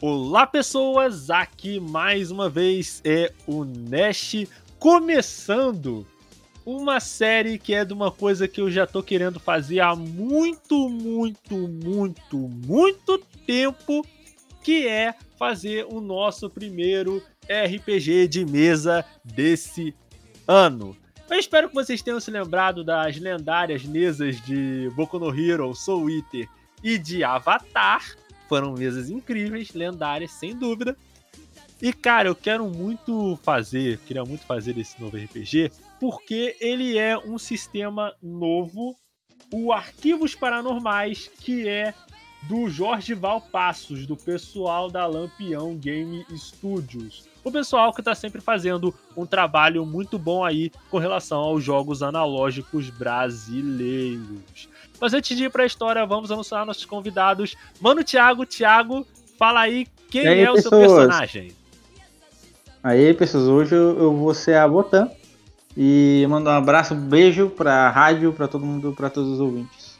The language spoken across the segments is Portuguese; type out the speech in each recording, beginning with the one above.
Olá pessoas, aqui mais uma vez é o Nash começando uma série que é de uma coisa que eu já tô querendo fazer há muito, muito, muito, muito tempo, que é fazer o nosso primeiro RPG de mesa desse ano. Eu espero que vocês tenham se lembrado das lendárias mesas de Boku no Hero, Soul Eater e de Avatar. Foram mesas incríveis, lendárias, sem dúvida. E cara, eu quero muito fazer, queria muito fazer esse novo RPG, porque ele é um sistema novo, o Arquivos Paranormais, que é do Jorge Valpassos, do pessoal da Lampião Game Studios o pessoal que está sempre fazendo um trabalho muito bom aí com relação aos jogos analógicos brasileiros. Mas antes de ir para a história, vamos anunciar nossos convidados. Mano Thiago, Thiago, fala aí quem aí, é o pessoas? seu personagem. Aí, pessoas, hoje eu vou ser a Botan e mando um abraço, um beijo pra rádio, pra todo mundo, pra todos os ouvintes.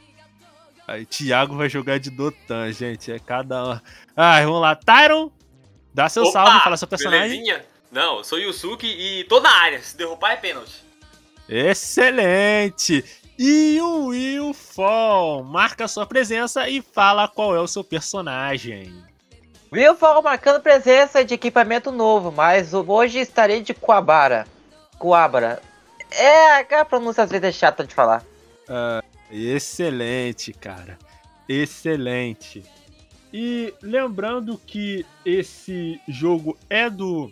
Aí, Thiago vai jogar de Dotan, gente. É cada. Ah, vamos lá. Tyron, Dá seu Opa, salve, fala seu personagem. Belezinha? Não, eu sou Yusuke e tô na área. Se derrubar é pênalti. Excelente! E o Will Fall marca sua presença e fala qual é o seu personagem. Will Fall marcando presença de equipamento novo, mas hoje estarei de Coabara. Coabara. É, a pronúncia às vezes é chata de falar. Uh, excelente, cara. Excelente. E lembrando que esse jogo é do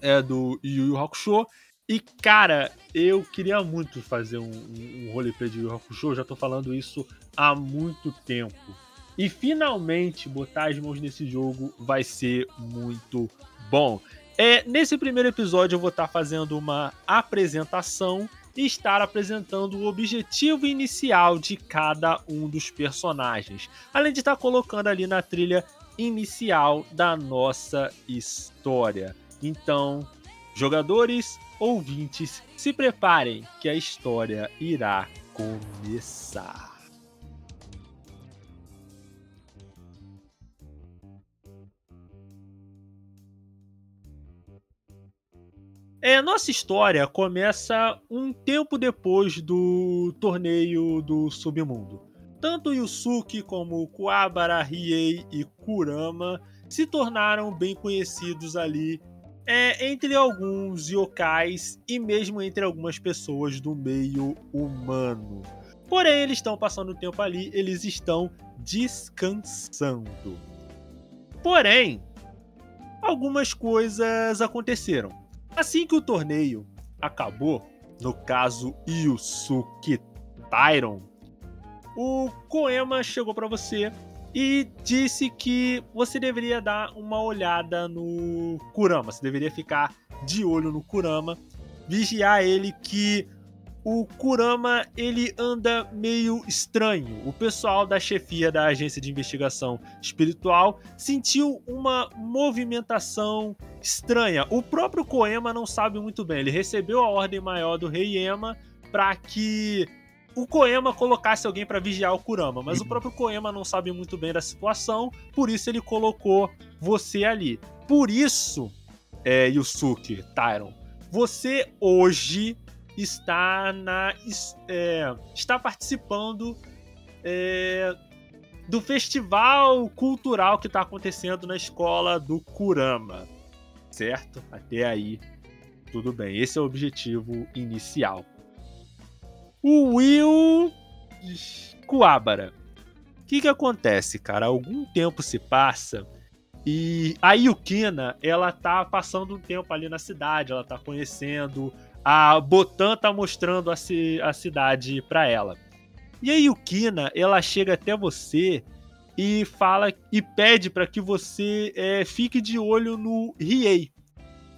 é do Yu Yu Hakusho e cara, eu queria muito fazer um, um, roleplay de Yu Hakusho, já tô falando isso há muito tempo. E finalmente botar as mãos nesse jogo vai ser muito bom. É, nesse primeiro episódio eu vou estar fazendo uma apresentação e estar apresentando o objetivo inicial de cada um dos personagens, além de estar colocando ali na trilha inicial da nossa história. Então, jogadores, ouvintes, se preparem que a história irá começar. É, nossa história começa um tempo depois do torneio do Submundo. Tanto Yusuke como Kuwabara, Riei e Kurama se tornaram bem conhecidos ali é, entre alguns yokais e mesmo entre algumas pessoas do meio humano. Porém, eles estão passando o tempo ali, eles estão descansando. Porém, algumas coisas aconteceram. Assim que o torneio acabou, no caso Yusuke Tyron, o Koema chegou para você e disse que você deveria dar uma olhada no Kurama, você deveria ficar de olho no Kurama, vigiar ele que o Kurama ele anda meio estranho. O pessoal da chefia da agência de investigação espiritual sentiu uma movimentação estranha. O próprio Koema não sabe muito bem. Ele recebeu a ordem maior do rei Ema para que o Koema colocasse alguém para vigiar o Kurama, mas o próprio Koema não sabe muito bem da situação, por isso ele colocou você ali. Por isso, é, Yusuke, Tyron, você hoje está na é, está participando é, do festival cultural que está acontecendo na escola do Kurama, certo? Até aí tudo bem. Esse é o objetivo inicial. O Will Kuabara. O que, que acontece, cara? Algum tempo se passa e a Yukina, ela tá passando um tempo ali na cidade, ela tá conhecendo a Botan tá mostrando a, ci a cidade para ela. E a Yukina, ela chega até você e fala e pede para que você é, fique de olho no Riei.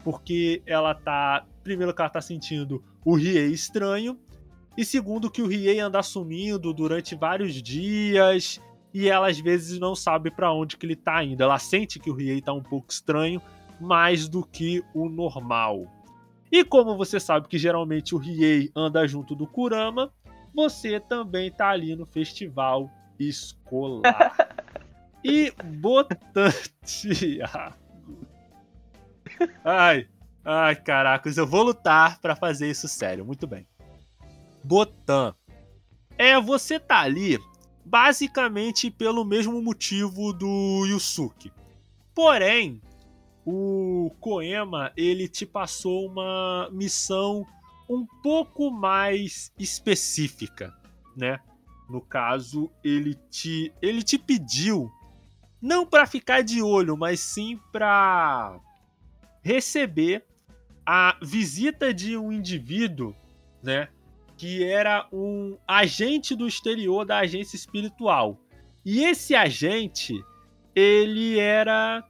Porque ela tá. Primeiro que ela tá sentindo o Riei estranho. E segundo que o Riei anda sumindo durante vários dias. E ela às vezes não sabe para onde que ele tá indo. Ela sente que o Riei tá um pouco estranho, mais do que o normal. E como você sabe que geralmente o Riei anda junto do Kurama, você também tá ali no festival escolar. E Botan Thiago. Ai, ai, caracas, eu vou lutar pra fazer isso sério. Muito bem. Botan. É, você tá ali basicamente pelo mesmo motivo do Yusuke. Porém, o Koema, ele te passou uma missão um pouco mais específica, né? No caso, ele te ele te pediu não para ficar de olho, mas sim para receber a visita de um indivíduo, né, que era um agente do exterior da agência espiritual. E esse agente, ele era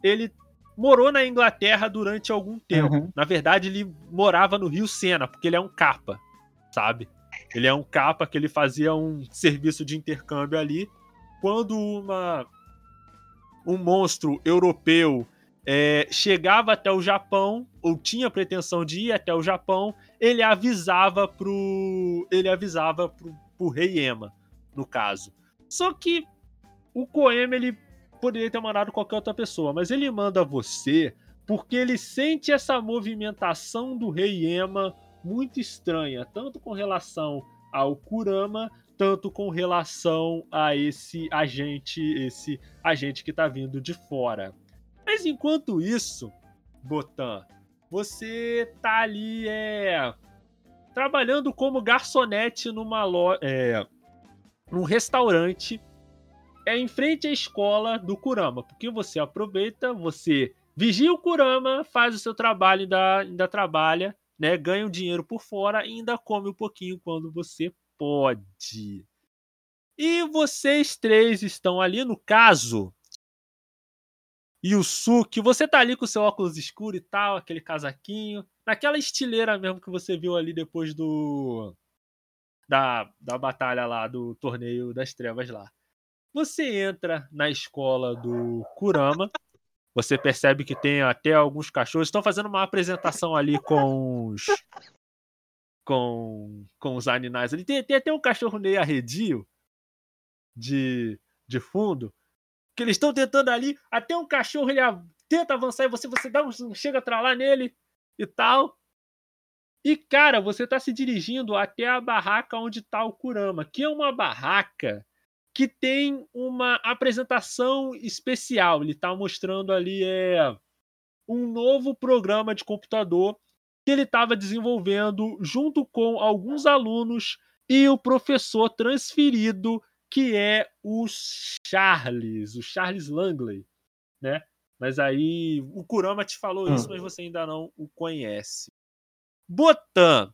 ele morou na Inglaterra durante algum tempo. Uhum. Na verdade, ele morava no Rio Sena, porque ele é um capa, sabe? Ele é um capa que ele fazia um serviço de intercâmbio ali. Quando uma um monstro europeu é, chegava até o Japão, ou tinha pretensão de ir até o Japão, ele avisava pro. Ele avisava pro, pro rei Ema, no caso. Só que o Koema ele poderia ter mandado qualquer outra pessoa, mas ele manda você porque ele sente essa movimentação do rei Ema muito estranha, tanto com relação ao Kurama, tanto com relação a esse agente, esse agente que tá vindo de fora. Mas enquanto isso, Botan, você tá ali é trabalhando como garçonete numa loja, é, num restaurante é em frente à escola do Kurama, porque você aproveita, você vigia o Kurama, faz o seu trabalho, ainda, ainda trabalha, né, ganha um dinheiro por fora e ainda come um pouquinho quando você pode. E vocês três estão ali, no caso, Yusuke, você tá ali com seu óculos escuro e tal, aquele casaquinho, naquela estileira mesmo que você viu ali depois do da, da batalha lá do torneio das trevas lá. Você entra na escola do Kurama. Você percebe que tem até alguns cachorros. Estão fazendo uma apresentação ali com os. Com, com os animais ali. Tem, tem até um cachorro meio arredio de, de fundo. Que eles estão tentando ali. Até um cachorro ele tenta avançar e você, você dá um, chega a tralar nele e tal. E, cara, você tá se dirigindo até a barraca onde tá o Kurama, que é uma barraca que tem uma apresentação especial. Ele está mostrando ali é, um novo programa de computador que ele estava desenvolvendo junto com alguns alunos e o professor transferido que é o Charles, o Charles Langley, né? Mas aí o Kurama te falou Hum. isso, mas você ainda não o conhece. Botan.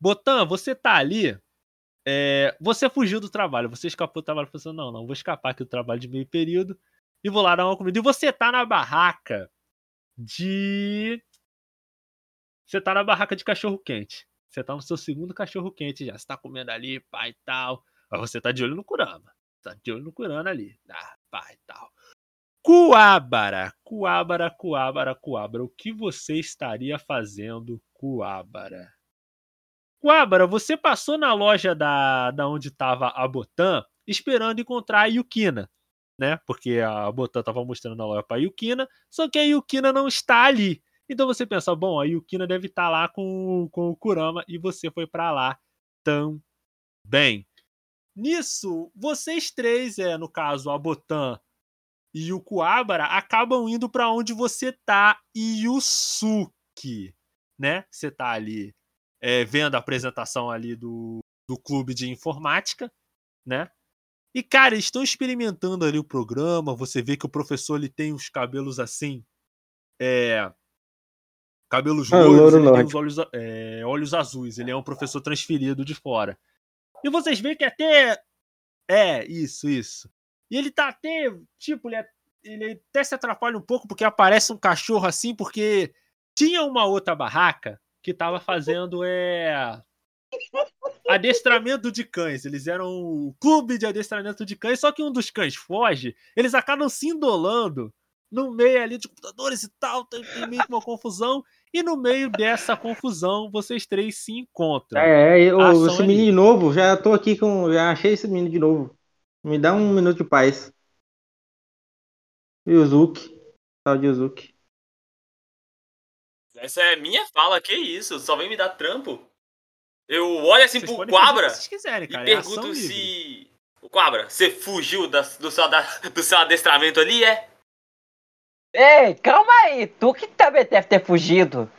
Botan, você tá ali é, você fugiu do trabalho, você escapou do trabalho, pensando, não, não, vou escapar aqui do trabalho de meio período e vou lá dar uma comida. E você tá na barraca de. Você tá na barraca de cachorro quente. Você tá no seu segundo cachorro quente já. Você tá comendo ali, pai e tal. Mas você tá de olho no Kurama. Tá de olho no Kurama ali. Ah, pai e tal. Coabara, Coabara, Coabara, Coabara. O que você estaria fazendo, Coabara? Coabara, você passou na loja da, da onde estava a Botan esperando encontrar a Yukina, né? Porque a Botan estava mostrando a loja para a Yukina, só que a Yukina não está ali. Então você pensa, bom, a Yukina deve estar lá com, com o Kurama e você foi para lá também. Nisso, vocês três, é, no caso, a Botan e o Kuabara, acabam indo para onde você tá e o Suki, né? Você tá ali é, vendo a apresentação ali do, do clube de informática, né? E, cara, eles estão experimentando ali o programa. Você vê que o professor ele tem os cabelos assim. É. Cabelos Ah, loiros, ele tem os olhos, é, olhos azuis. Ele é um professor transferido de fora. E vocês veem que até. É, isso, isso. E ele tá até. Tipo, ele, é- ele até se atrapalha um pouco porque aparece um cachorro assim, porque tinha uma outra barraca que tava fazendo é adestramento de cães. Eles eram o clube de adestramento de cães, só que um dos cães foge, eles acabam se indolando no meio ali de computadores e tal, tem tem meio que uma confusão, e no meio dessa confusão vocês três se encontram. É, é, eu, Ação esse ali. menino de novo, já tô aqui com. Já achei esse menino de novo. Me dá um minuto de paz. Yuzuki. Tal de Yuzuki. Essa é minha fala, que isso? Só vem me dar trampo? Eu olho assim Vocês pro o Quabra quiserem, e cara. é ação pergunto livre. se. Ô, Quabra, você fugiu da- do, seu, da- do seu adestramento ali, é? Ei, calma aí, tu que também deve ter fugido.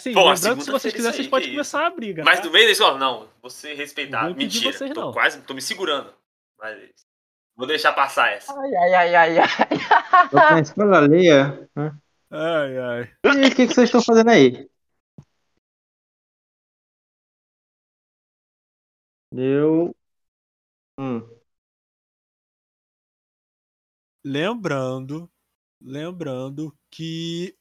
Sim, a lembrando que se vocês feira quiserem, vocês podem começar a briga. Mas tá? no meio da escola, não. Você respeitar. Mentira. vocês, tô não. quase, tô me segurando. Mas vou deixar passar essa. Ai, ai, ai, ai, ai. Tô na escola alheia. né? Ai, ai. E o que, que vocês estão fazendo aí? Eu. Hum. Lembrando, lembrando que.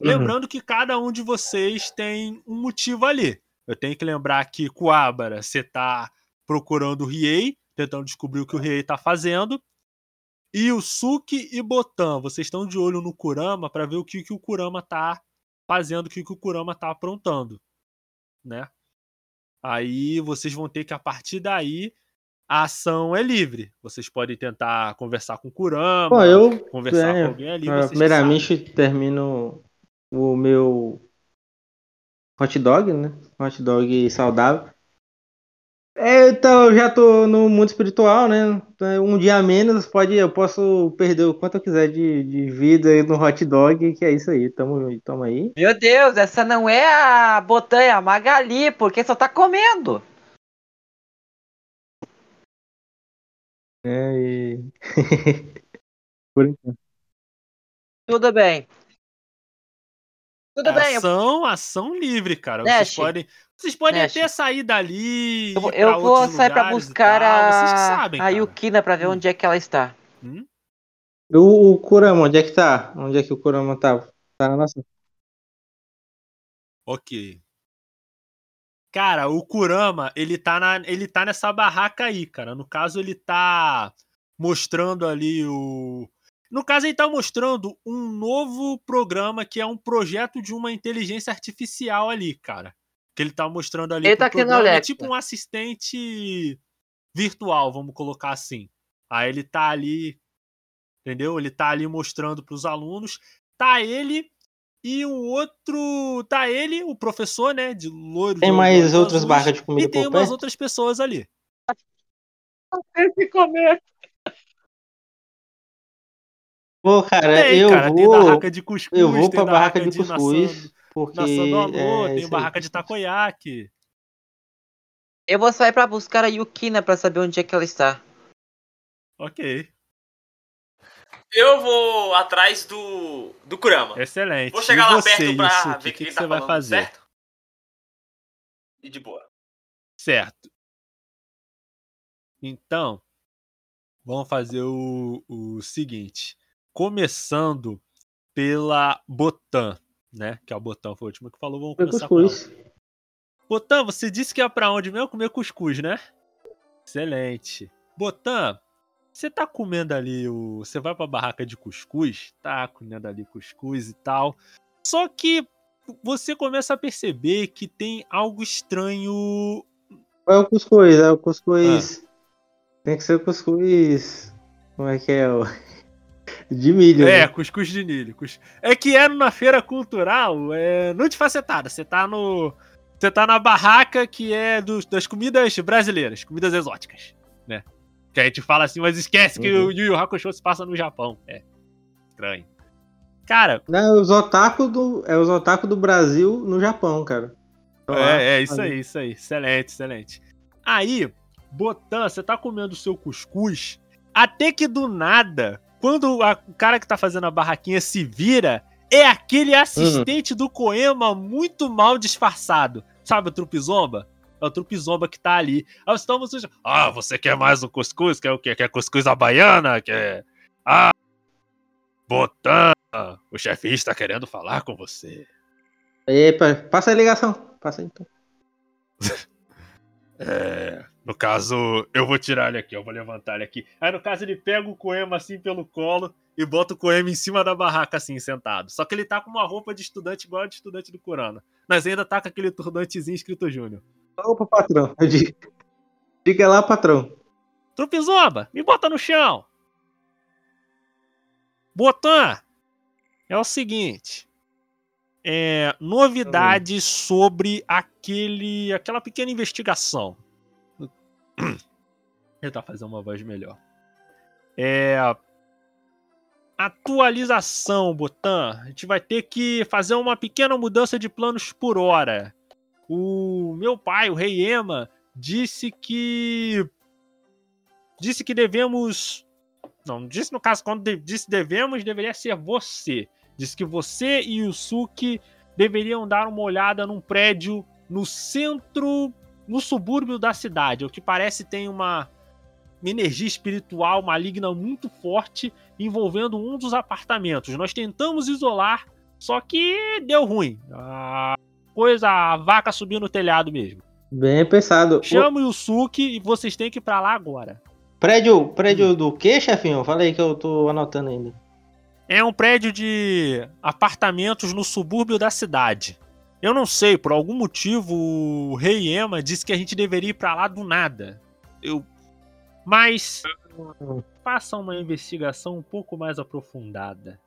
Uhum. Lembrando que cada um de vocês tem um motivo ali. Eu tenho que lembrar que Kuabara, você tá procurando o Riei, tentando descobrir o que o Riei tá fazendo. E o Suki e Botan, vocês estão de olho no Kurama para ver o que, que o Kurama tá fazendo, o que, que o Kurama tá aprontando, né? Aí vocês vão ter que, a partir daí, a ação é livre. Vocês podem tentar conversar com o Kurama, Bom, eu. conversar é, com alguém ali. primeiramente termino o meu hot dog, né? Hot dog saudável. É, então, eu já tô no mundo espiritual, né? Então, Um dia a menos, pode, eu posso perder o quanto eu quiser de, de vida aí no hot dog, que é isso aí. Tamo, tamo aí. Meu Deus, essa não é a Botan, é a Magali, porque só tá comendo. É, e... Por enquanto. Tudo bem. Tudo bem, eu, Ação, ação livre, cara. Nash. Vocês podem, vocês podem Nash. até sair dali. eu, eu vou sair pra buscar tal. Vocês que a, sabem, a. Yukina pra ver Hum. onde é que ela está. Hum? O, o Kurama, onde é que tá? Onde é que o Kurama tá? Tá na nossa. Ok. Cara, o Kurama, ele tá, na, ele tá nessa barraca aí, cara. No caso, ele tá mostrando ali o. No caso, ele tá mostrando um novo programa que é um projeto de uma inteligência artificial ali, cara. Que ele tá mostrando ali. Ele tá aqui na programa. É Alexa. tipo um assistente virtual, vamos colocar assim. Aí ele tá ali, entendeu? Ele tá ali mostrando pros alunos. Tá ele e o outro. Tá ele, o professor, né? De loiro. Tem mais outras azuis, barracas de comida E tem por umas perto? outras pessoas ali. Esse comer. Pô, cara, Tem, eu cara, tem vou. barraca de cuscuz, Eu vou tem pra barraca de nação- cuscuz. Porque. Nação do amor, é tem isso aí. barraca de takoyaki. Eu vou sair pra buscar a Yukina pra saber onde é que ela está. Ok, Eu vou atrás do. do Kurama. excelente. Vou chegar e lá você, perto pra Yusuke, ver o que, que, que ele você tá vai falando, fazer? certo? E de boa. Certo. Então, vamos fazer o, o seguinte. Começando pela Botan, né? Que a Botan foi a última que falou. Vamos começar com ela. cuscuz. Botan, você disse que ia pra onde mesmo? Comer cuscuz, né? Excelente. Botan, você tá comendo ali o. Você vai pra barraca de cuscuz? Tá comendo ali cuscuz e tal. Só que você começa a perceber que tem algo estranho. É o cuscuz, é o cuscuz. Tem que ser o cuscuz. Como é que é? De milho. É, né? cuscuz de milho. cus- É que é na feira cultural, é multifacetada. Você tá no. Você tá na barraca que é dos- das comidas brasileiras, comidas exóticas, né? Que a gente fala assim, mas esquece que Uhum. o Yu Yu Hakusho se passa no Japão. É. Estranho. Cara, Não, é os otaku do, é os otaku do Brasil no Japão, cara. Lá, é, é isso aí, isso aí. Excelente, excelente. Aí, Botan, você tá comendo o seu cuscuz, até que do nada, quando a- o cara que tá fazendo a barraquinha se vira, é aquele assistente do Koema muito mal disfarçado. Sabe o Trupizomba? É o Trupizomba que tá ali. Aí você toma você... Ah, você quer mais um cuscuz? Quer o quê? Quer cuscuz à baiana? Quer... Ah, Botan, o chefe está querendo falar com você. Epa, passa a ligação. Passa então. É. No caso, eu vou tirar ele aqui, eu vou levantar ele aqui. Aí, no caso, ele pega o Coema assim pelo colo e bota o Coema em cima da barraca, assim, sentado. Só que ele tá com uma roupa de estudante igual a de estudante do Curana. Mas ainda tá com aquele turbantezinho escrito Júnior. Opa, patrão. Diga- lá, patrão. Trupizomba, me bota no chão. Botan, é o seguinte. É, novidades sobre aquele, aquela pequena investigação. Tentar fazer uma voz melhor. É, atualização, Botan. A gente vai ter que fazer uma pequena mudança de planos por hora. O meu pai, o Rei Ema, disse que disse que devemos. Não, disse no caso, quando disse devemos, deveria ser você. Disse que você e o Suki deveriam dar uma olhada num prédio no centro, no subúrbio da cidade. O que parece tem uma, energia espiritual maligna muito forte envolvendo um dos apartamentos. Nós tentamos isolar, só que deu ruim. A coisa, a vaca subiu no telhado mesmo. Bem pensado. Chama o Yusuke e vocês têm que ir pra lá agora. prédio, prédio do quê, chefinho? Fala aí que eu tô anotando ainda. É um prédio de apartamentos no subúrbio da cidade. Eu não sei, por algum motivo o Rei Ema disse que a gente deveria ir pra lá do nada. Eu. Mas. Faça uma investigação um pouco mais aprofundada.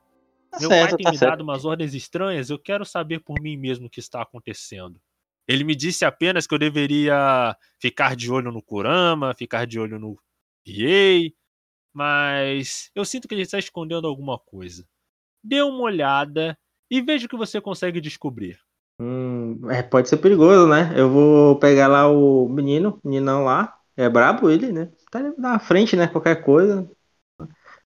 Tá Meu certo, pai tem tá me certo. dado umas ordens estranhas, eu quero saber por mim mesmo o que está acontecendo. Ele me disse apenas que eu deveria ficar de olho no Kurama, ficar de olho no Riei, mas eu sinto que ele está escondendo alguma coisa. Dê uma olhada e veja o que você consegue descobrir. Hum, é, pode ser perigoso, né? Eu vou pegar lá o menino, meninão lá. É brabo ele, né? Tá na frente, né? Qualquer coisa.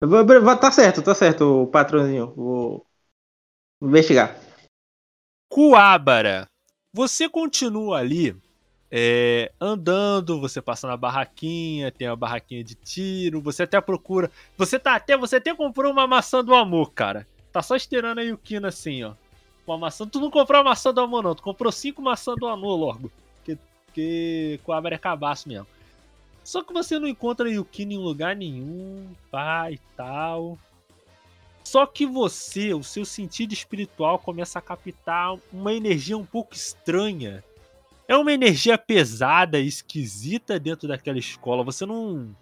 Vou, tá certo, tá certo, patrãozinho. Vou investigar. Coabara, você continua ali é, andando, você passa na barraquinha, tem a barraquinha de tiro, você até procura. Você tá até. Você até comprou uma maçã do amor, cara. Tá só esperando a Yukina assim, ó. Uma maçã. Tu não comprou a maçã do amor, não. Tu comprou cinco maçãs do amor logo. Porque, porque Coabara é cabaço mesmo. Só que você não encontra a Yukina em lugar nenhum, pá e tal. Só que você, o seu sentido espiritual começa a captar uma energia um pouco estranha. É uma energia pesada esquisita dentro daquela escola. Você não.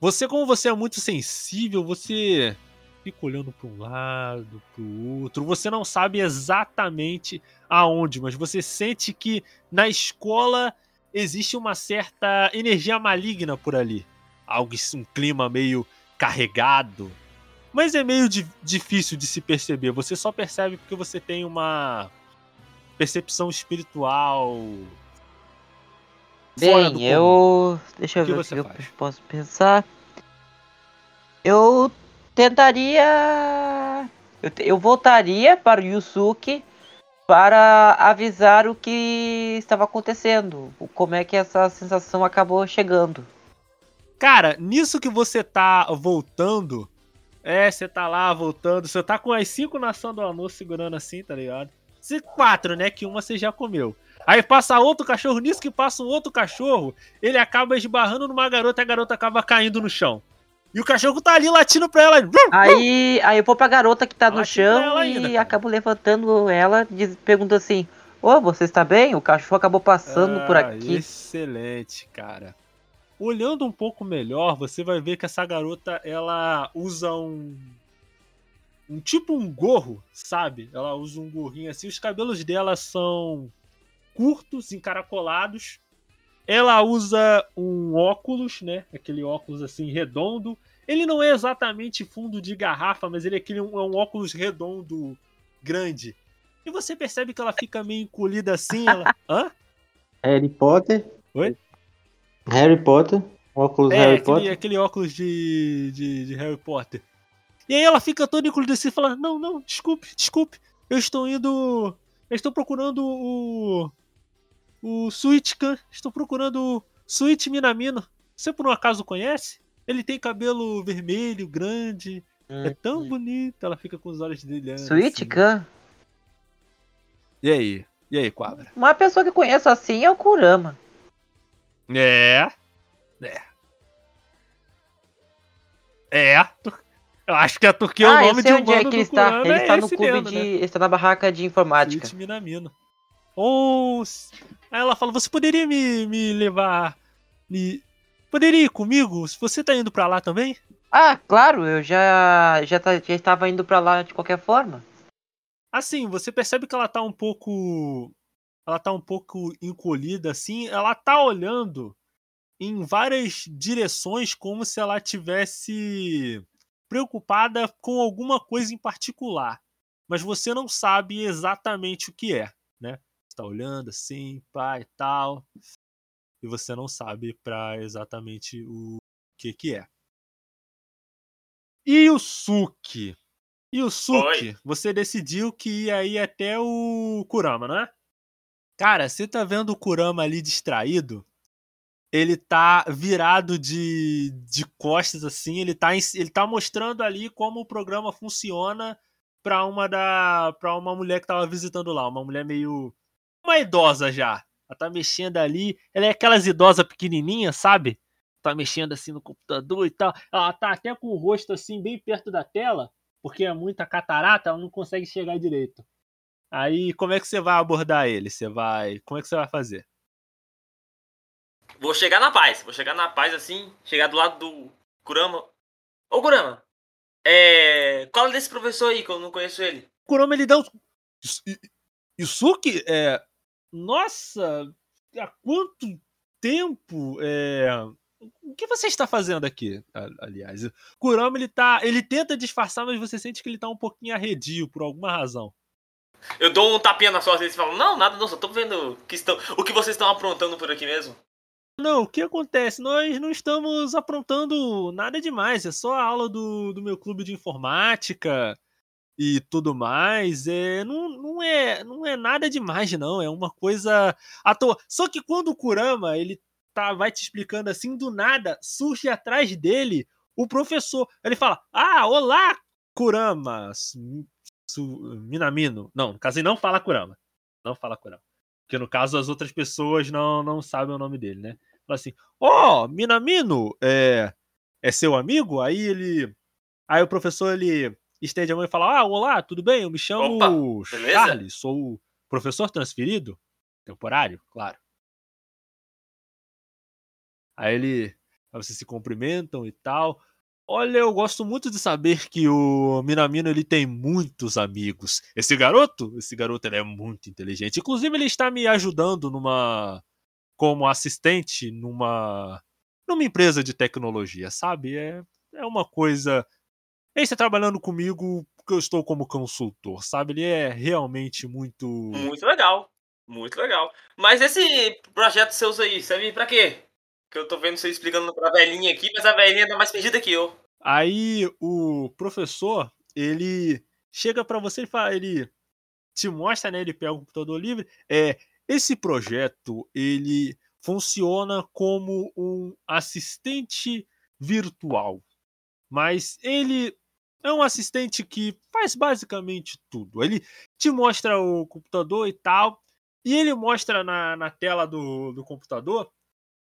Você, como você é muito sensível, você fica olhando para um lado, para o outro. Você não sabe exatamente aonde, mas você sente que na escola existe uma certa energia maligna por ali. Algo, um clima meio carregado. Mas é meio di- difícil de se perceber. Você só percebe porque você tem uma percepção espiritual. Bem, eu. Deixa eu ver o que eu faz? posso pensar. Eu tentaria. Eu, eu voltaria para o Yusuke para avisar o que estava acontecendo. Como é que essa sensação acabou chegando. Cara, nisso que você tá voltando. É, você tá lá voltando. Você tá com as cinco nações do amor segurando assim, tá ligado? Se quatro, né? Que uma você já comeu. Aí passa outro cachorro, nisso que passa um outro cachorro, ele acaba esbarrando numa garota e a garota acaba caindo no chão. E o cachorro tá ali latindo pra ela. Aí, aí eu vou pra garota que tá Ela no chão ainda, e cara. acabo levantando ela e pergunto assim: Ô, você está bem? O cachorro acabou passando por Ah, aqui. Excelente, cara. Olhando um pouco melhor, você vai ver que essa garota ela usa um um tipo um gorro, sabe? Ela usa um gorrinho assim. Os cabelos dela são curtos, encaracolados. Ela usa um óculos, né? Aquele óculos assim redondo. Ele não é exatamente fundo de garrafa, mas ele é, aquele, é um óculos redondo grande. E você percebe que ela fica meio encolhida assim. Ela, hã? Harry Potter. Oi? Harry Potter. Óculos É, Harry aquele, Potter. aquele óculos de, de, de Harry Potter. E aí ela fica toda encolhida assim, fala: Não, não, desculpe, desculpe. Eu estou indo. Eu estou procurando o. O Suichikan. Estou procurando o Suichi Minamino. Você por um acaso conhece? Ele tem cabelo vermelho, grande. É tão bonito. Ela fica com os olhos brilhando. Sweet assim. Gun? E aí? E aí, Quabra? Uma pessoa que conheço assim é o Kurama. É. É. É. Eu acho que a Turquia é o ah, nome de sei um onde é que ele está. Ele é está no clube mesmo, de. né? Ele está na barraca de informática. Twitch Minamino. Ou. Aí ela fala: Você poderia me, me levar. Me... Poderia ir comigo? Se você tá indo pra lá também? Ah, claro, eu já já, tá- já estava indo pra lá de qualquer forma. Assim, você percebe que ela tá um pouco. Ela tá um pouco encolhida, assim. Ela tá olhando em várias direções como se ela tivesse preocupada com alguma coisa em particular. Mas você não sabe exatamente o que é, né? Você tá olhando assim, pá e tal. E você não sabe pra exatamente o que que é. E o Suki? E o Suki, você decidiu que ia ir até o Kurama, não é? Cara, você tá vendo o Kurama ali distraído? Ele tá virado de, de costas assim, ele tá, ele tá mostrando ali como o programa funciona pra uma da para uma mulher que tava visitando lá, uma mulher meio uma idosa já. Ela tá mexendo ali, ela é aquelas idosas pequenininhas, sabe? Tá mexendo assim no computador e tal. Ela tá até com o rosto assim bem perto da tela porque é muita catarata, ela não consegue chegar direito. Aí, como é que você vai abordar ele? Você vai. Como é que você vai fazer? Vou chegar na paz. Vou chegar na paz assim. Chegar do lado do Kurama. Ô Kurama. É. Qual é desse professor aí que eu não conheço ele? Kurama ele dá um. Isuki, é. Nossa! Há quanto tempo? É. O que você está fazendo aqui, aliás? O Kurama ele tá. Ele tenta disfarçar, mas você sente que ele tá um pouquinho arredio por alguma razão. Eu dou um tapinha costas deles e falo, não, nada não, só tô vendo que, estão, o que vocês estão aprontando por aqui mesmo. Não, o que acontece? Nós não estamos aprontando nada demais. É só a aula do, do meu clube de informática e tudo mais. É, não, não, é, não é nada demais, não. É uma coisa à toa. Só que quando o Kurama ele tá, vai te explicando assim, do nada, surge atrás dele o professor. Ele fala: Ah, olá, Kurama! Minamino. Não, no caso ele não fala Kurama. Não fala Kurama. Porque no caso as outras pessoas não, não sabem o nome dele, né? Fala assim, ó, oh, Minamino, é, é seu amigo? Aí ele. Aí o professor ele estende a mão e fala: Ah, olá, tudo bem? Eu me chamo Opa? Charles, sou o professor transferido. Temporário, claro. Aí ele. Aí vocês se cumprimentam e tal. Olha, eu gosto muito de saber que o Minamino ele tem muitos amigos. Esse garoto, esse garoto ele é muito inteligente. Inclusive ele está me ajudando numa como assistente numa numa empresa de tecnologia, sabe? É é uma coisa ele está trabalhando comigo porque eu estou como consultor, sabe? Ele é realmente muito Muito legal. Muito legal. Mas esse projeto seus aí, serve pra quê? Que eu tô vendo você explicando pra velhinha aqui, mas a velhinha tá mais perdida que eu. Aí o professor, ele chega pra você e fala, ele te mostra, né, ele pega o computador livre, é, esse projeto, ele funciona como um assistente virtual. Mas ele é um assistente que faz basicamente tudo. Ele te mostra o computador e tal, e ele mostra na, na tela do, do computador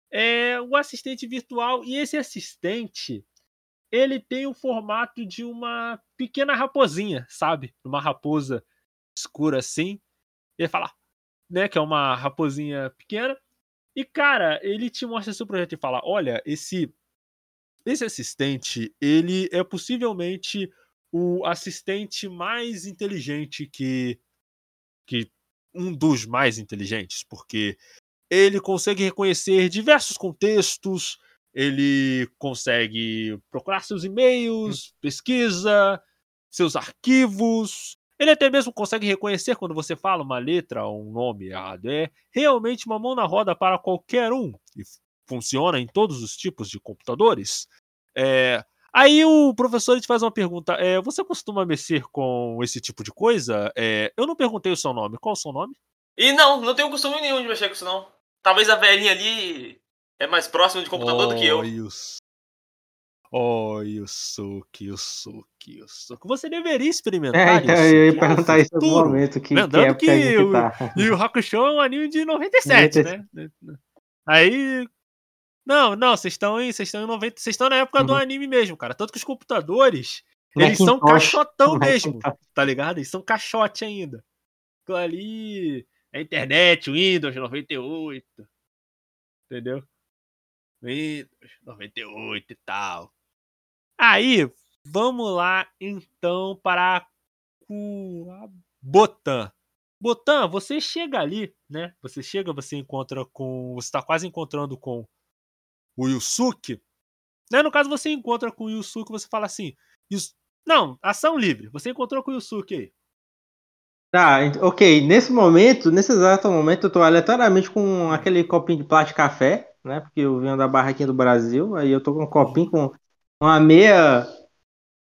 é o assistente virtual. E esse assistente, ele tem o formato de uma pequena raposinha, sabe? Uma raposa escura assim. Ele fala, né, que é uma raposinha pequena. E cara, ele te mostra seu projeto e fala: "Olha, esse esse assistente, ele é possivelmente o assistente mais inteligente que que um dos mais inteligentes, porque ele consegue reconhecer diversos contextos, ele consegue procurar seus e-mails, pesquisa, seus arquivos. Ele até mesmo consegue reconhecer quando você fala uma letra ou um nome errado. É realmente uma mão na roda para qualquer um. E funciona em todos os tipos de computadores. É, Aí o professor te faz uma pergunta: é, Você costuma mexer com esse tipo de coisa? É, eu não perguntei o seu nome. Qual o seu nome? E não, não tenho costume nenhum de mexer com isso não. Talvez a velhinha ali é mais próxima de computador do que eu. Olha o, Oh, Yusuke, Yusuke, Yusuke. Você deveria É, experimentar então Yusuke, eu ia é o perguntar isso futuro. momento. Que, que Lembrando que a gente o- tá. E o Hakusho é um anime de 97, né? Aí. Não, não, vocês estão em. Vocês estão em 90. Vocês estão na época do Uhum. anime mesmo, cara. Tanto que os computadores. Eles são Macintosh. caixotão mesmo, tá ligado? Eles são caixote ainda. Aquilo ali. É internet, Windows 98. Entendeu? Windows 98 e tal. Aí, vamos lá então para Botan. Botan, você chega ali, né? Você chega, você encontra com. Você tá quase encontrando com o Yusuke. Né? No caso, você encontra com o Yusuke, você fala assim. "Yus- Não, ação livre. Você encontrou com o Yusuke aí. Tá, ok. Nesse momento, nesse exato momento, eu tô aleatoriamente com aquele copinho de plástico de café, né? Porque eu venho da barraquinha do Brasil. Aí eu tô com um copinho com uma meia.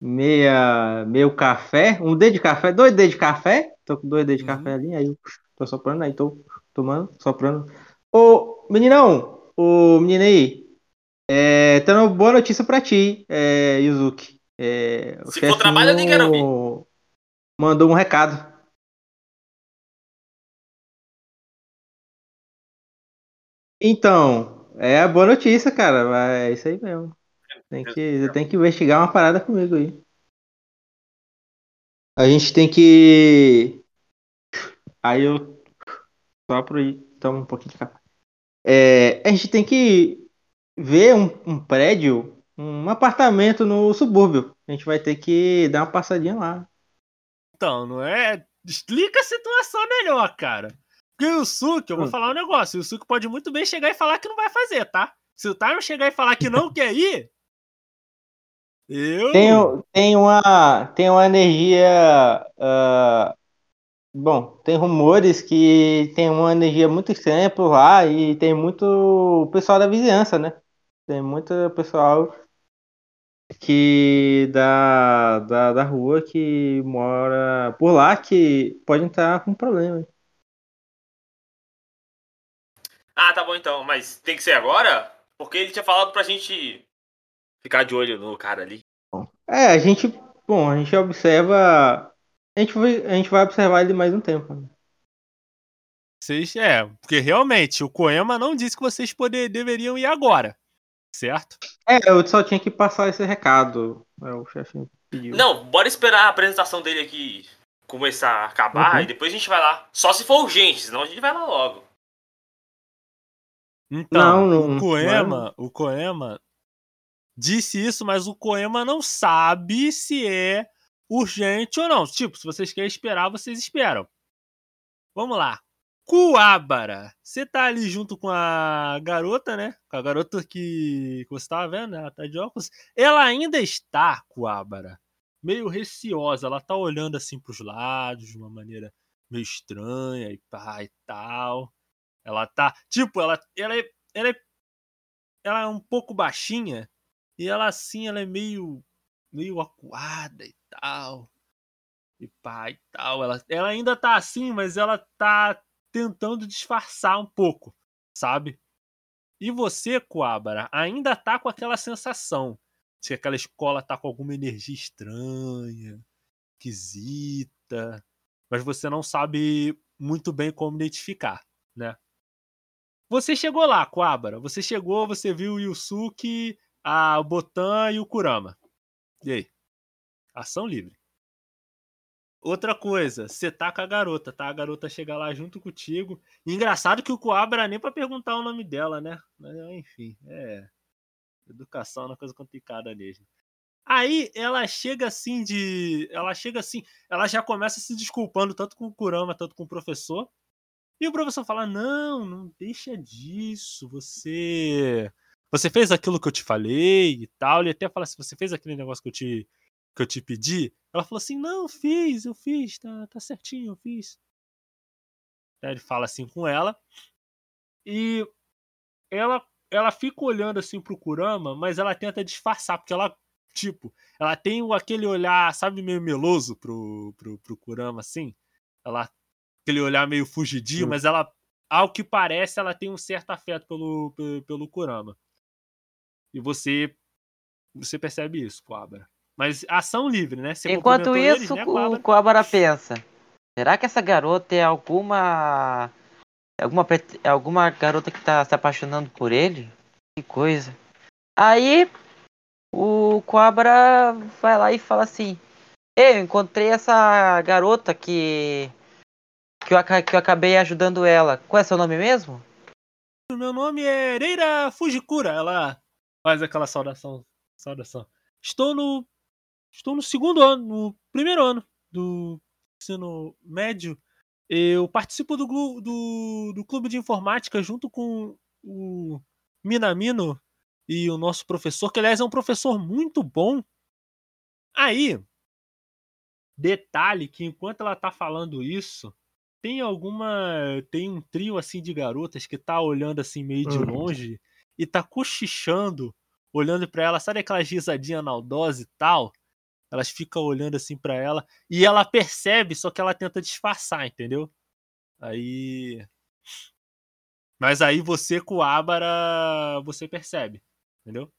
Meia. Meio café. Um dedo de café, dois dedos de café. Tô com dois dedos de Uhum. café ali. Aí eu tô soprando, aí tô tomando, soprando. Ô, meninão! Ô, menino aí. É, tenho uma boa notícia pra ti, é, Yuzuki. É, o Se for trabalho, eu nem quero chefinho Mandou um recado. Então, é a boa notícia, cara. É isso aí mesmo. Tem que, você tem que investigar uma parada comigo aí. A gente tem que. Aí eu sopro e tomo um pouquinho de café. É, a gente tem que ver um, um prédio, um apartamento no subúrbio. A gente vai ter que dar uma passadinha lá. Então, não é. Explica a situação melhor, cara. Porque o Yusuke, eu vou Hum. falar um negócio. O Yusuke pode muito bem chegar e falar que não vai fazer, tá? Se o Tyron chegar e falar que não quer ir. Eu. Tem, tem uma tem uma energia ah, bom tem rumores que tem uma energia muito estranha por lá e tem muito pessoal da vizinhança né tem muito pessoal que da, da, da rua que mora por lá que pode estar com problema Ah, tá bom então, mas tem que ser agora? Porque ele tinha falado pra gente ficar de olho no cara ali. é a gente bom a gente observa a gente vai, a gente vai observar ele mais um tempo né? Vocês, é, porque realmente o Koema não disse que vocês poder, deveriam ir agora. Certo? É, eu só tinha que passar esse recado. É, o chefe pediu. Não, bora esperar a apresentação dele aqui começar a acabar Uhum. e depois a gente vai lá. Só se for urgente, senão a gente vai lá logo. Então, Não, não- o Koema, o Koema disse isso, mas o Koema não sabe se é urgente ou não. Tipo, se vocês querem esperar, vocês esperam. Vamos lá. Kuabara, você tá ali junto com a garota, né? Com a garota que, que você tava vendo, né? Ela tá de óculos. Ela ainda está, Kuabara, meio receosa. Ela tá olhando assim pros lados de uma maneira meio estranha e pá e tal. Ela tá. Tipo, ela, ela, é, ela, é, ela é um pouco baixinha. E ela assim, ela é meio. meio acuada e tal. E pá e tal. Ela, ela ainda tá assim, mas ela tá tentando disfarçar um pouco, sabe? E você, Coabra, ainda tá com aquela sensação que aquela escola tá com alguma energia estranha, esquisita, mas você não sabe muito bem como identificar, né? Você chegou lá, Coabra. Você chegou, você viu o Yusuke, a Botan e o Kurama. E aí? Ação livre. Outra coisa, você tá com a garota, tá? A garota chega lá junto contigo. E engraçado que o Coabra nem pra perguntar o nome dela, né? Mas, enfim, é. Educação é uma coisa complicada mesmo. Aí ela chega assim de. Ela chega assim. Ela já começa se desculpando tanto com o Kurama, tanto com o professor. E o professor fala: Não, não deixa disso. Você. Você fez aquilo que eu te falei e tal. Ele até fala assim: Você fez aquele negócio que eu te, que eu te pedi? Ela falou assim: Não, fiz, eu fiz, tá, tá certinho, eu fiz. Aí ele fala assim com ela. E ela, ela fica olhando assim pro Kurama, mas ela tenta disfarçar, porque ela, tipo, ela tem aquele olhar, sabe, meio meloso pro, pro, pro Kurama, assim. Ela, aquele olhar meio fugidio, Hum. mas ela, ao que parece, ela tem um certo afeto pelo, pelo, pelo Kurama. E você Você percebe isso, Coabra. Mas ação livre, né? Você Enquanto isso, eles, né, o Coabra pensa: será que essa garota é alguma. Alguma, alguma garota que tá se apaixonando por ele? Que coisa. Aí o Coabra vai lá e fala assim: eu encontrei essa garota que. Que eu, que eu acabei ajudando ela. Qual é seu nome mesmo? Meu nome é Reira Fujikura. Ela faz aquela saudação. Saudação. Estou no. Estou no segundo ano, no primeiro ano do ensino médio. Eu participo do, do, do clube de informática junto com o Minamino e o nosso professor, que aliás é um professor muito bom. Aí, detalhe que enquanto ela tá falando isso, tem alguma. Tem um trio assim de garotas que tá olhando assim meio de Uhum. longe e tá cochichando, olhando pra ela, sabe aquelas risadinhas naudosas e tal? Elas ficam olhando assim pra ela e ela percebe, só que ela tenta disfarçar, entendeu? Aí. Mas aí você com o Ábara, você percebe, entendeu?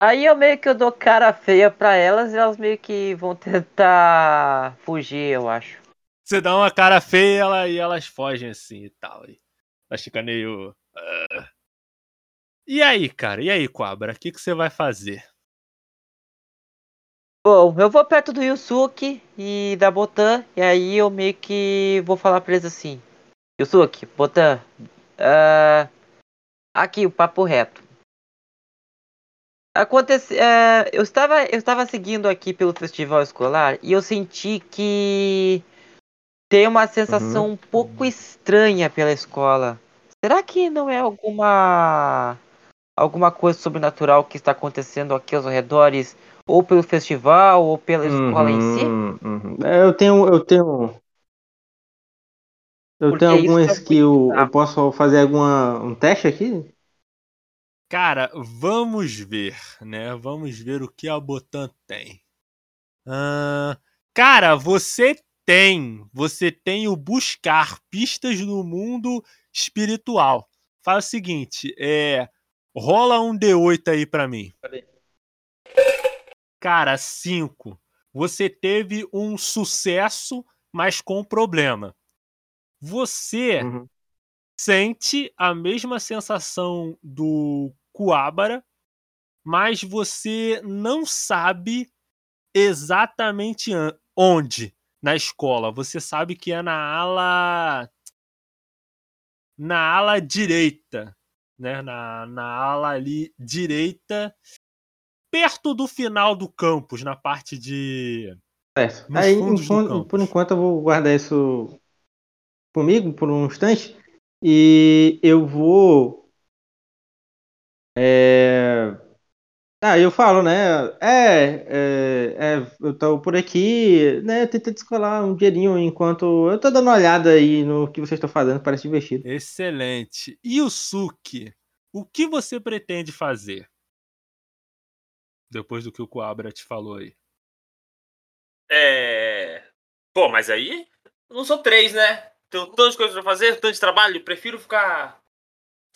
Aí eu meio que eu dou cara feia pra elas e elas meio que vão tentar fugir, eu acho. Você dá uma cara feia ela, e elas fogem assim e tal. E elas ficam meio. ah. E aí, cara? E aí, Cobra? O que, que você vai fazer? Bom, eu vou perto do Yusuke e da Botan, e aí eu meio que vou falar pra eles assim: Yusuke, Botan, ah, aqui o papo reto. Acontece, é, eu, estava, eu estava seguindo aqui pelo festival escolar e eu senti que tem uma sensação um pouco estranha pela escola. Será que não é alguma alguma coisa sobrenatural que está acontecendo aqui aos arredores, ou pelo festival, ou pela escola em si? Uhum, uhum. É, Eu tenho, eu tenho, eu Porque tenho isso algum é skill. bizarro. Eu posso fazer alguma um teste aqui? Cara, vamos ver, né? Vamos ver o que a Botan tem. Ah, cara, você tem. Você tem o buscar pistas no mundo espiritual. Faz o seguinte, é. Rola um D8 aí pra mim. Peraí. Cara, 5. Você teve um sucesso, mas com problema. Você Uhum. sente a mesma sensação do Kuabara, mas você não sabe exatamente onde na escola. Você sabe que é na ala na ala direita, né? Na, na ala ali direita, perto do final do campus, na parte de Certo. Nos Aí, campus. por enquanto, eu vou guardar isso comigo por um instante e eu vou. É... Ah, eu falo, né? É, é, é, eu tô por aqui, né? Tenta descolar um dinheirinho enquanto eu tô dando uma olhada aí no que vocês estão fazendo, parece divertido. Excelente. Yusuke, o que você pretende fazer? Depois do que o Coabra te falou aí. É. Pô, mas aí. eu Não sou três, né? Tenho tantas coisas pra fazer, tanto de trabalho. Prefiro ficar.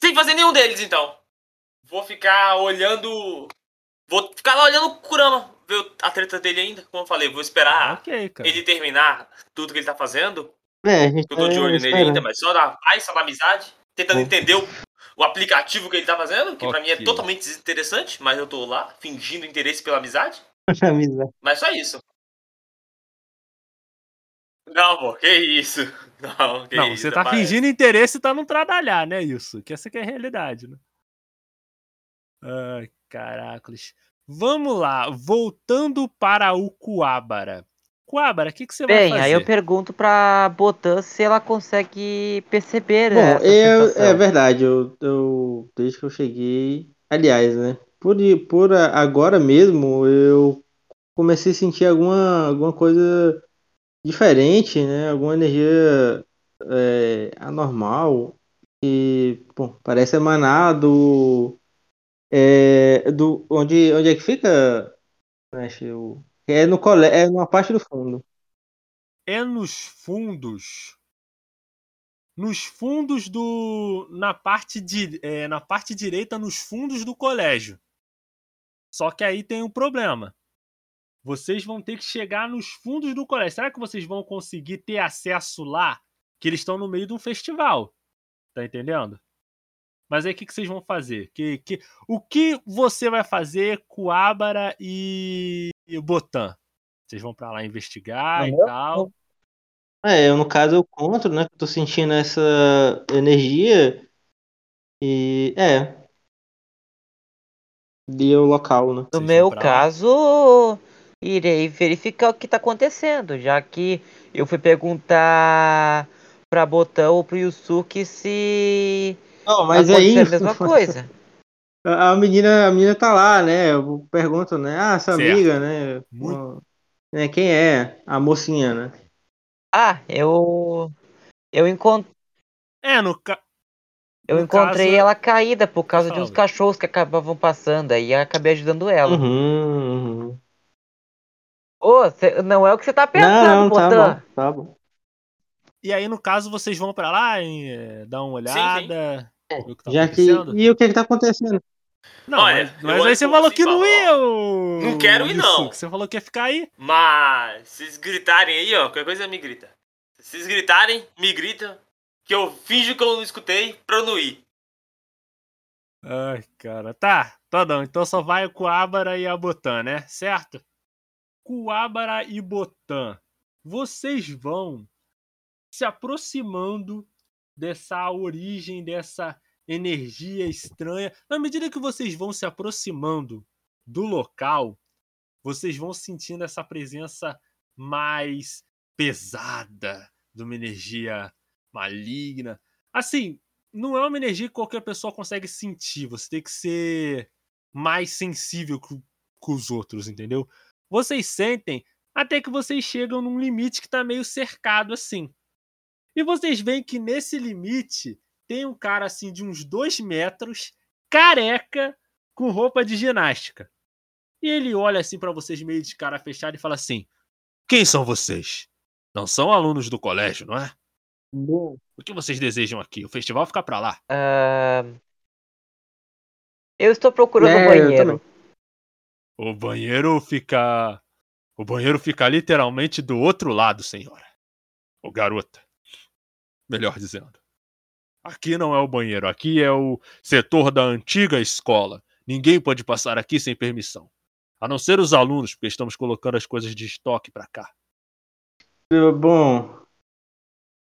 Sem fazer nenhum deles, então. Vou ficar olhando. Vou ficar lá olhando o Kurama. Ver a treta dele ainda. Como eu falei, vou esperar ok, cara. ele terminar tudo que ele tá fazendo. É, Eu tô de tá olho nele ainda, mas só na paz, só na amizade. Tentando Bom. entender o, o aplicativo que ele tá fazendo, que pra mim é totalmente desinteressante, mas eu tô lá, fingindo interesse pela amizade. Amizade. Mas só isso. Não, pô, que isso. Não, que Não, isso. você tá parece. fingindo interesse e tá não trabalhar, né, isso? Que essa que é a realidade, né? Ai, caracoles. Vamos lá, voltando para o Coabara. Coabara, o que, que você vai Bem, fazer? aí eu pergunto pra Botan se ela consegue perceber Bom, essa eu, é verdade, eu, eu desde que eu cheguei, aliás, né? Por, por agora mesmo, eu comecei a sentir alguma, alguma coisa diferente, né? Alguma energia é, anormal e, bom, parece emanar do, é, do onde, onde é que fica, É no cole, é numa parte do fundo. É nos fundos. Nos fundos do. Na parte, de, é, na parte direita, nos fundos do colégio. Só que aí tem um problema. Vocês vão ter que chegar nos fundos do colégio. Será que vocês vão conseguir ter acesso lá? Que eles estão no meio de um festival. Tá entendendo? Mas aí o que, que vocês vão fazer? Que, que, o que você vai fazer com Ábara e, e Botan? Vocês vão pra lá investigar e tal. É, eu no caso eu conto, né? que eu Tô sentindo essa energia e é. E o local, né? No meu caso, irei verificar o que tá acontecendo, já que eu fui perguntar pra Botão ou pro Yusuke se Não, mas é acontecendo a mesma coisa. A menina, a menina tá lá, né? Eu pergunto, né? Ah, essa Certo. amiga, né? Muito- né? Quem é? A mocinha, né? Ah, eu. Eu, encon... É, no ca... eu No encontrei caso- ela caída por causa de uns cachorros que acabavam passando, aí eu acabei ajudando ela. Uhum, uhum. Ô, cê- não é o que você tá pensando, Não, não, tá bom, tá bom. E aí, no caso, vocês vão pra lá e eh, dar uma sim. olhada. O que tá Já que. E o que que tá acontecendo? Não, Olha, mas, eu mas aí você falou que não ia, ô... não quero ir, não. Você falou que ia ficar aí. Mas, se vocês gritarem aí, ó, qualquer coisa me grita. Se vocês gritarem, me gritam, que eu finjo que eu não escutei pra eu não ir. Ai, cara. Tá, tá não. Então só vai com a Ábara e a Botan, né? Certo? Coabara e Botan, vocês vão se aproximando dessa origem, dessa energia estranha. Na medida que vocês vão se aproximando do local, vocês vão sentindo essa presença mais pesada de uma energia maligna. Assim, não é uma energia que qualquer pessoa consegue sentir. Você tem que ser mais sensível com, com os outros, entendeu? Vocês sentem até que vocês chegam num limite que tá meio cercado assim. E vocês veem que nesse limite tem um cara assim de uns dois metros, careca, com roupa de ginástica. E ele olha assim pra vocês meio de cara fechada e fala assim: Quem são vocês? Não são alunos do colégio, não é? Bom, O que vocês desejam aqui? O festival fica pra lá. Ah, Eu estou procurando É, o banheiro. O banheiro fica. O banheiro fica literalmente do outro lado, senhora. Ô garota. Melhor dizendo. Aqui não é o banheiro, aqui é o setor da antiga escola. Ninguém pode passar aqui sem permissão. A não ser os alunos, porque estamos colocando as coisas de estoque pra cá. Bom,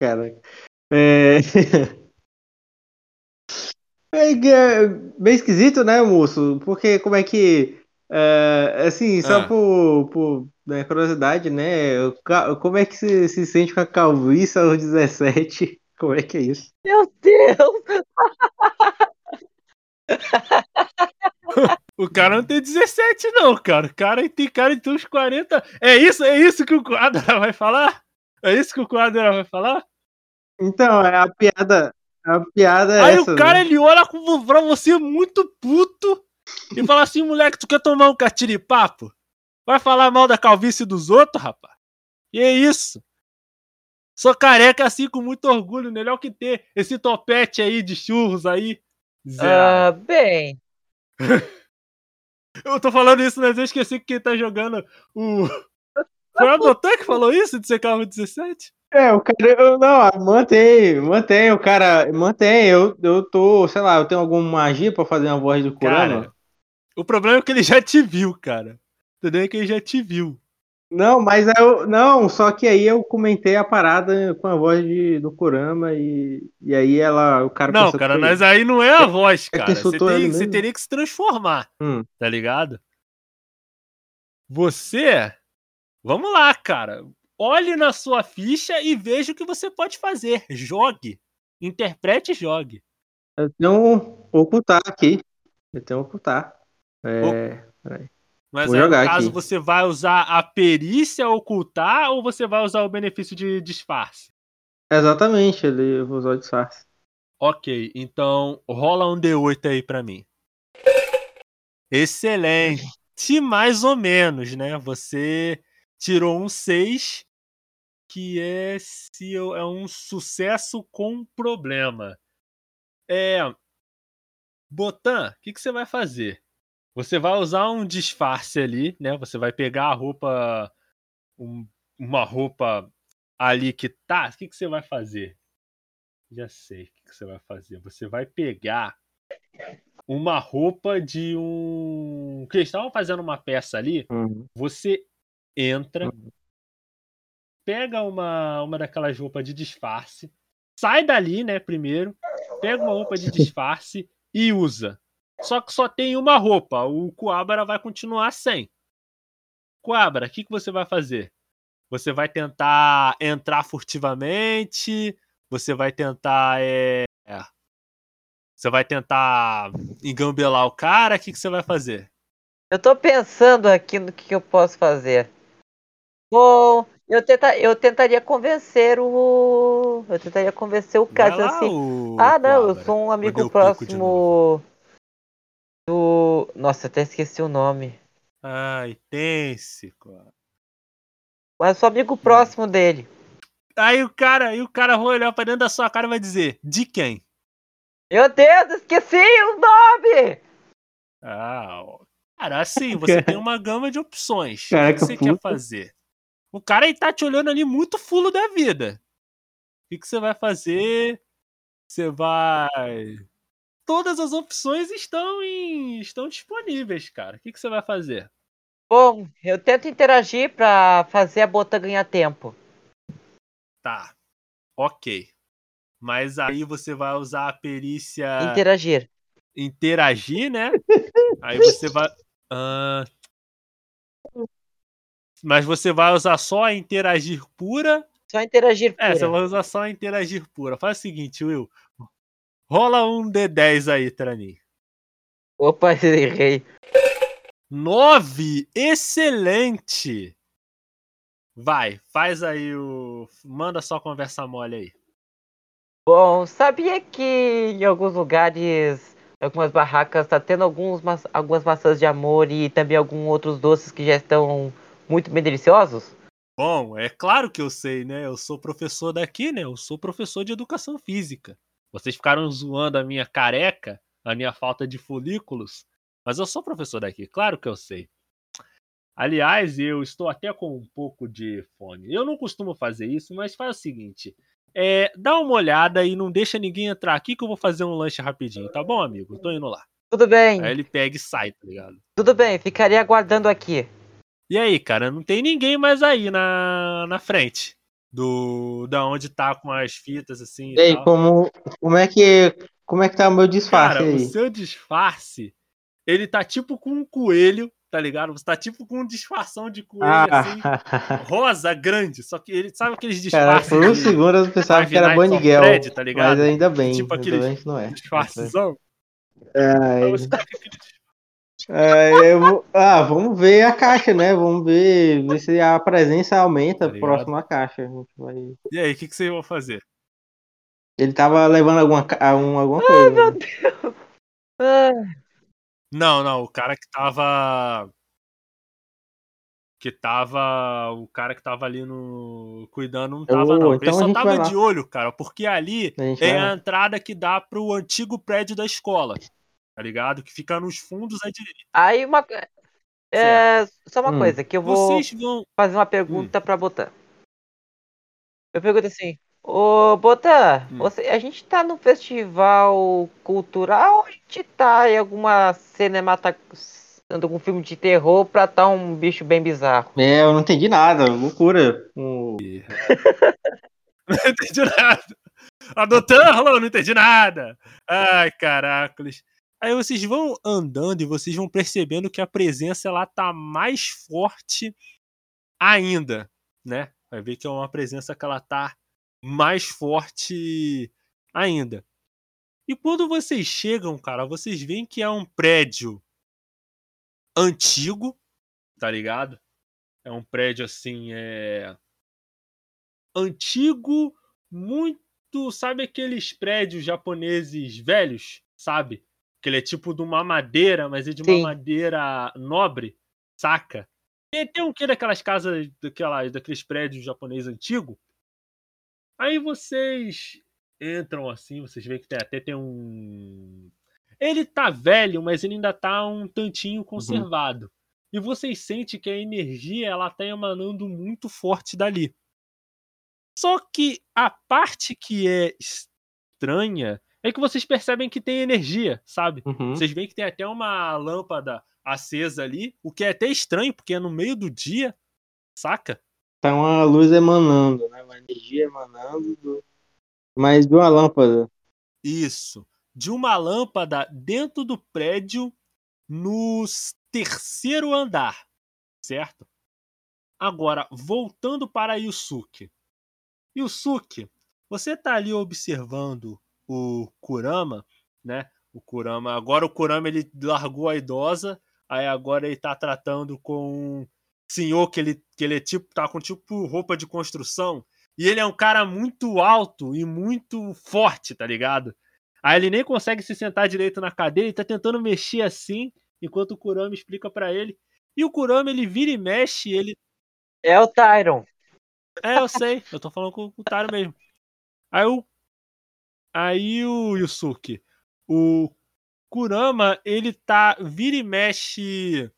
cara, é... é é bem esquisito, né, moço? Porque como é que, é, assim, só Ah. por, por né, curiosidade, né? Como é que se, se sente com a calvície aos 17? Como é que é isso? Meu Deus! O cara não tem 17, não, cara. O cara tem cara de ter uns 40. É isso, é isso que o Quadra vai falar? É isso que o Quadra vai falar? Então, é a piada, a piada é Aí essa, o cara né? ele olha pra você muito puto e fala assim: moleque, tu quer tomar um catiripapo? Vai falar mal da calvície dos outros, rapaz? E é isso. Sou careca assim com muito orgulho, melhor que ter esse topete aí de churros aí. Ah, bem, Eu tô falando isso, mas eu esqueci que quem tá jogando o. Foi a Botan que falou isso de ser carro 17? É, o cara, eu, não, ah, mantém, mantém, o cara, mantém, eu, eu tô, sei lá, eu tenho alguma magia pra fazer uma voz do Kurama? O problema é que ele já te viu, cara. Entendeu? É que ele já te viu. Não, mas eu, não, só que aí eu comentei a parada com a voz de, do Kurama e, e aí ela, o cara Não, cara, mas aí não é a voz, que cara. Você, insultou ele tem- você teria que se transformar, Hum. tá ligado? Você. Vamos lá, cara. Olhe na sua ficha e veja o que você pode fazer. Jogue. Interprete e jogue. Eu tenho um ocultar aqui, eu tenho um ocultar. É, Mas Vou aí, no caso, aqui. você vai usar a perícia ocultar ou você vai usar o benefício de disfarce? exatamente, ele usou o disfarce. Ok, então rola um D8 aí pra mim. Excelente. Mais ou menos, né? Você tirou um 6, que é, se eu- é um sucesso com problema. É. Botan, o que, que você vai fazer? Você vai usar um disfarce ali, né? Você vai pegar a roupa. um- uma roupa ali que tá. O que, que você vai fazer? Já sei o que, que você vai fazer. Você vai pegar uma roupa de um. Que eles estavam fazendo uma peça ali. Uhum. Você entra, pega uma, uma daquelas roupas de disfarce, sai dali, né, primeiro, pega uma roupa de disfarce e usa. Só que só tem uma roupa, o Coabra vai continuar sem. Coabra, o que, que você vai fazer? Você vai tentar entrar furtivamente, você vai tentar. É... Você vai tentar engambelar o cara, o que, que você vai fazer? Eu tô pensando aqui no que, que eu posso fazer. Bom, eu, tenta, eu tentaria convencer o. Eu tentaria convencer o cara assim. o Ah, não, eu Coabra. sou um amigo próximo do. Nossa, até esqueci o nome. Ai, tense, cara. Mas sou amigo próximo dele. Aí o cara, aí o cara vai olhar pra dentro da sua cara e vai dizer: De quem? Meu Deus, esqueci o nome! Ah, ó. cara, assim, você tem uma gama de opções. o que, Caraca, você quer puta. fazer? O cara aí tá te olhando ali muito fulo da vida. O que, que você vai fazer? Você vai. Todas as opções estão em... estão disponíveis, cara. O que, que você vai fazer? Bom, eu tento interagir pra fazer a bota ganhar tempo. Tá. Ok. Mas aí você vai usar a perícia. Interagir. interagir, né? Aí você vai. Ah. Mas você vai usar só a interagir pura. Só interagir É, pura. você vai usar só a interagir pura. Faz o seguinte, Will. Rola um D10 aí, Tranin. Opa, errei. 9! Excelente! Vai, faz aí o. Manda só conversa mole aí. Bom, sabia que em alguns lugares, algumas barracas, tá tendo alguns, ma- algumas maçãs de amor e também alguns outros doces que já estão muito bem deliciosos? Bom, é claro que eu sei, né? Eu sou professor daqui, né? Eu sou professor de educação física. Vocês ficaram zoando a minha careca, a minha falta de folículos, mas eu sou professor daqui, claro que eu sei. Aliás, eu estou até com um pouco de fone. Eu não costumo fazer isso, mas faz o seguinte: é, dá uma olhada e não deixa ninguém entrar aqui que eu vou fazer um lanche rapidinho, tá bom, amigo? Tô indo lá. Tudo bem, Aí ele pega e sai, tá ligado? tudo bem, ficaria aguardando aqui. E aí, cara, não tem ninguém mais aí na, na frente do da onde tá com as fitas assim E aí, tal. como, como é que como é que tá o meu disfarce Cara, o aí? seu disfarce, ele tá tipo com um coelho, tá ligado? Você tá tipo com um disfarção de coelho assim, Ah, rosa, grande, só que ele sabe aqueles cara, disfarces por um de segundo eu pensava que era Fred, tá ligado? mas ainda bem, Tipo que não é. disfarcezão? Ai, Aí você tá com aquele ai, eu ah, vamos ver a caixa, né? Vamos ver, ver se a presença aumenta Tá próximo à caixa. A gente vai- E aí, o que, que vocês vão fazer? Ele tava levando alguma, um- alguma coisa. né? Ah, Não, não, o cara que tava. Que tava. O cara que tava ali no. Cuidando não tava, não. Ele então a só tava de olho, cara, porque ali é a entrada que dá pro antigo prédio da escola. Tá ligado? Que fica nos fundos à direita. Aí uma. É, só uma Hum. coisa, que eu vou Vocês vão. fazer uma pergunta pra Botan. Eu pergunto assim, ô Botan, Hum. você, a gente tá num festival cultural ou a gente tá em alguma cinemata algum filme de terror pra tá um bicho bem bizarro? É, eu não entendi nada, loucura. Não entendi nada. Adotando, não entendi nada. Ai, caracoles. Aí vocês vão andando e vocês vão percebendo que a presença ela tá mais forte ainda, né? Vai ver que é uma presença que ela tá mais forte ainda. E quando vocês chegam, cara, vocês veem que é um prédio antigo, tá ligado? É um prédio assim, é antigo, muito, sabe aqueles prédios japoneses velhos, sabe? Que ele é tipo de uma madeira, mas é de uma Sim. madeira nobre, saca? Tem, tem um que daquelas casas, daquelas, daqueles prédios japoneses antigos. Aí vocês entram assim, vocês veem que tem, até tem um. Ele tá velho, mas ele ainda tá um tantinho conservado. E vocês sentem que a energia ela tá emanando muito forte dali. Só que a parte que é estranha é que vocês percebem que tem energia, sabe? Uhum. Vocês veem que tem até uma lâmpada acesa ali, o que é até estranho, porque é no meio do dia, saca? Tá uma luz emanando, né? Uma energia emanando, do... mas de uma lâmpada. Isso. De uma lâmpada dentro do prédio no terceiro andar, certo? Agora, voltando para Yusuke. Yusuke, você tá ali observando o Kurama, né? O Kurama, agora o Kurama ele largou a idosa, aí agora ele tá tratando com um senhor que ele, que ele é tipo, tá com tipo roupa de construção, e ele é um cara muito alto e muito forte, tá ligado? Aí ele nem consegue se sentar direito na cadeira, ele tá tentando mexer assim, enquanto o Kurama explica para ele. E o Kurama, ele vira e mexe, ele. É o Tyron. É, eu sei, eu tô falando com o Taro mesmo. Aí o. Aí o Yusuke. O Kurama, ele tá. Vira e mexe.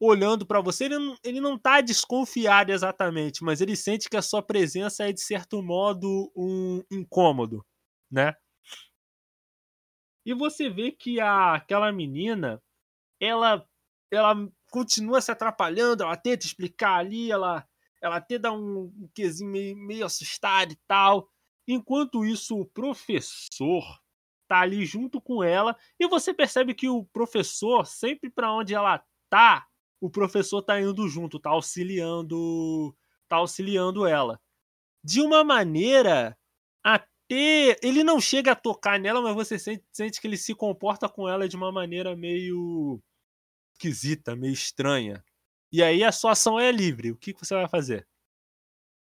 Olhando para você, ele não, ele não tá desconfiado exatamente, mas ele sente que a sua presença é de certo modo um incômodo, né? E você vê que a, aquela menina, ela, ela continua se atrapalhando, ela tenta explicar ali, ela, ela até dá um, um quesinho meio, meio assustado e tal. Enquanto isso, o professor tá ali junto com ela e você percebe que o professor, sempre para onde ela tá, o professor tá indo junto, tá auxiliando, tá auxiliando ela. De uma maneira até ele não chega a tocar nela, mas você sente, sente que ele se comporta com ela de uma maneira meio esquisita, meio estranha. E aí a sua ação é livre. O que, que você vai fazer?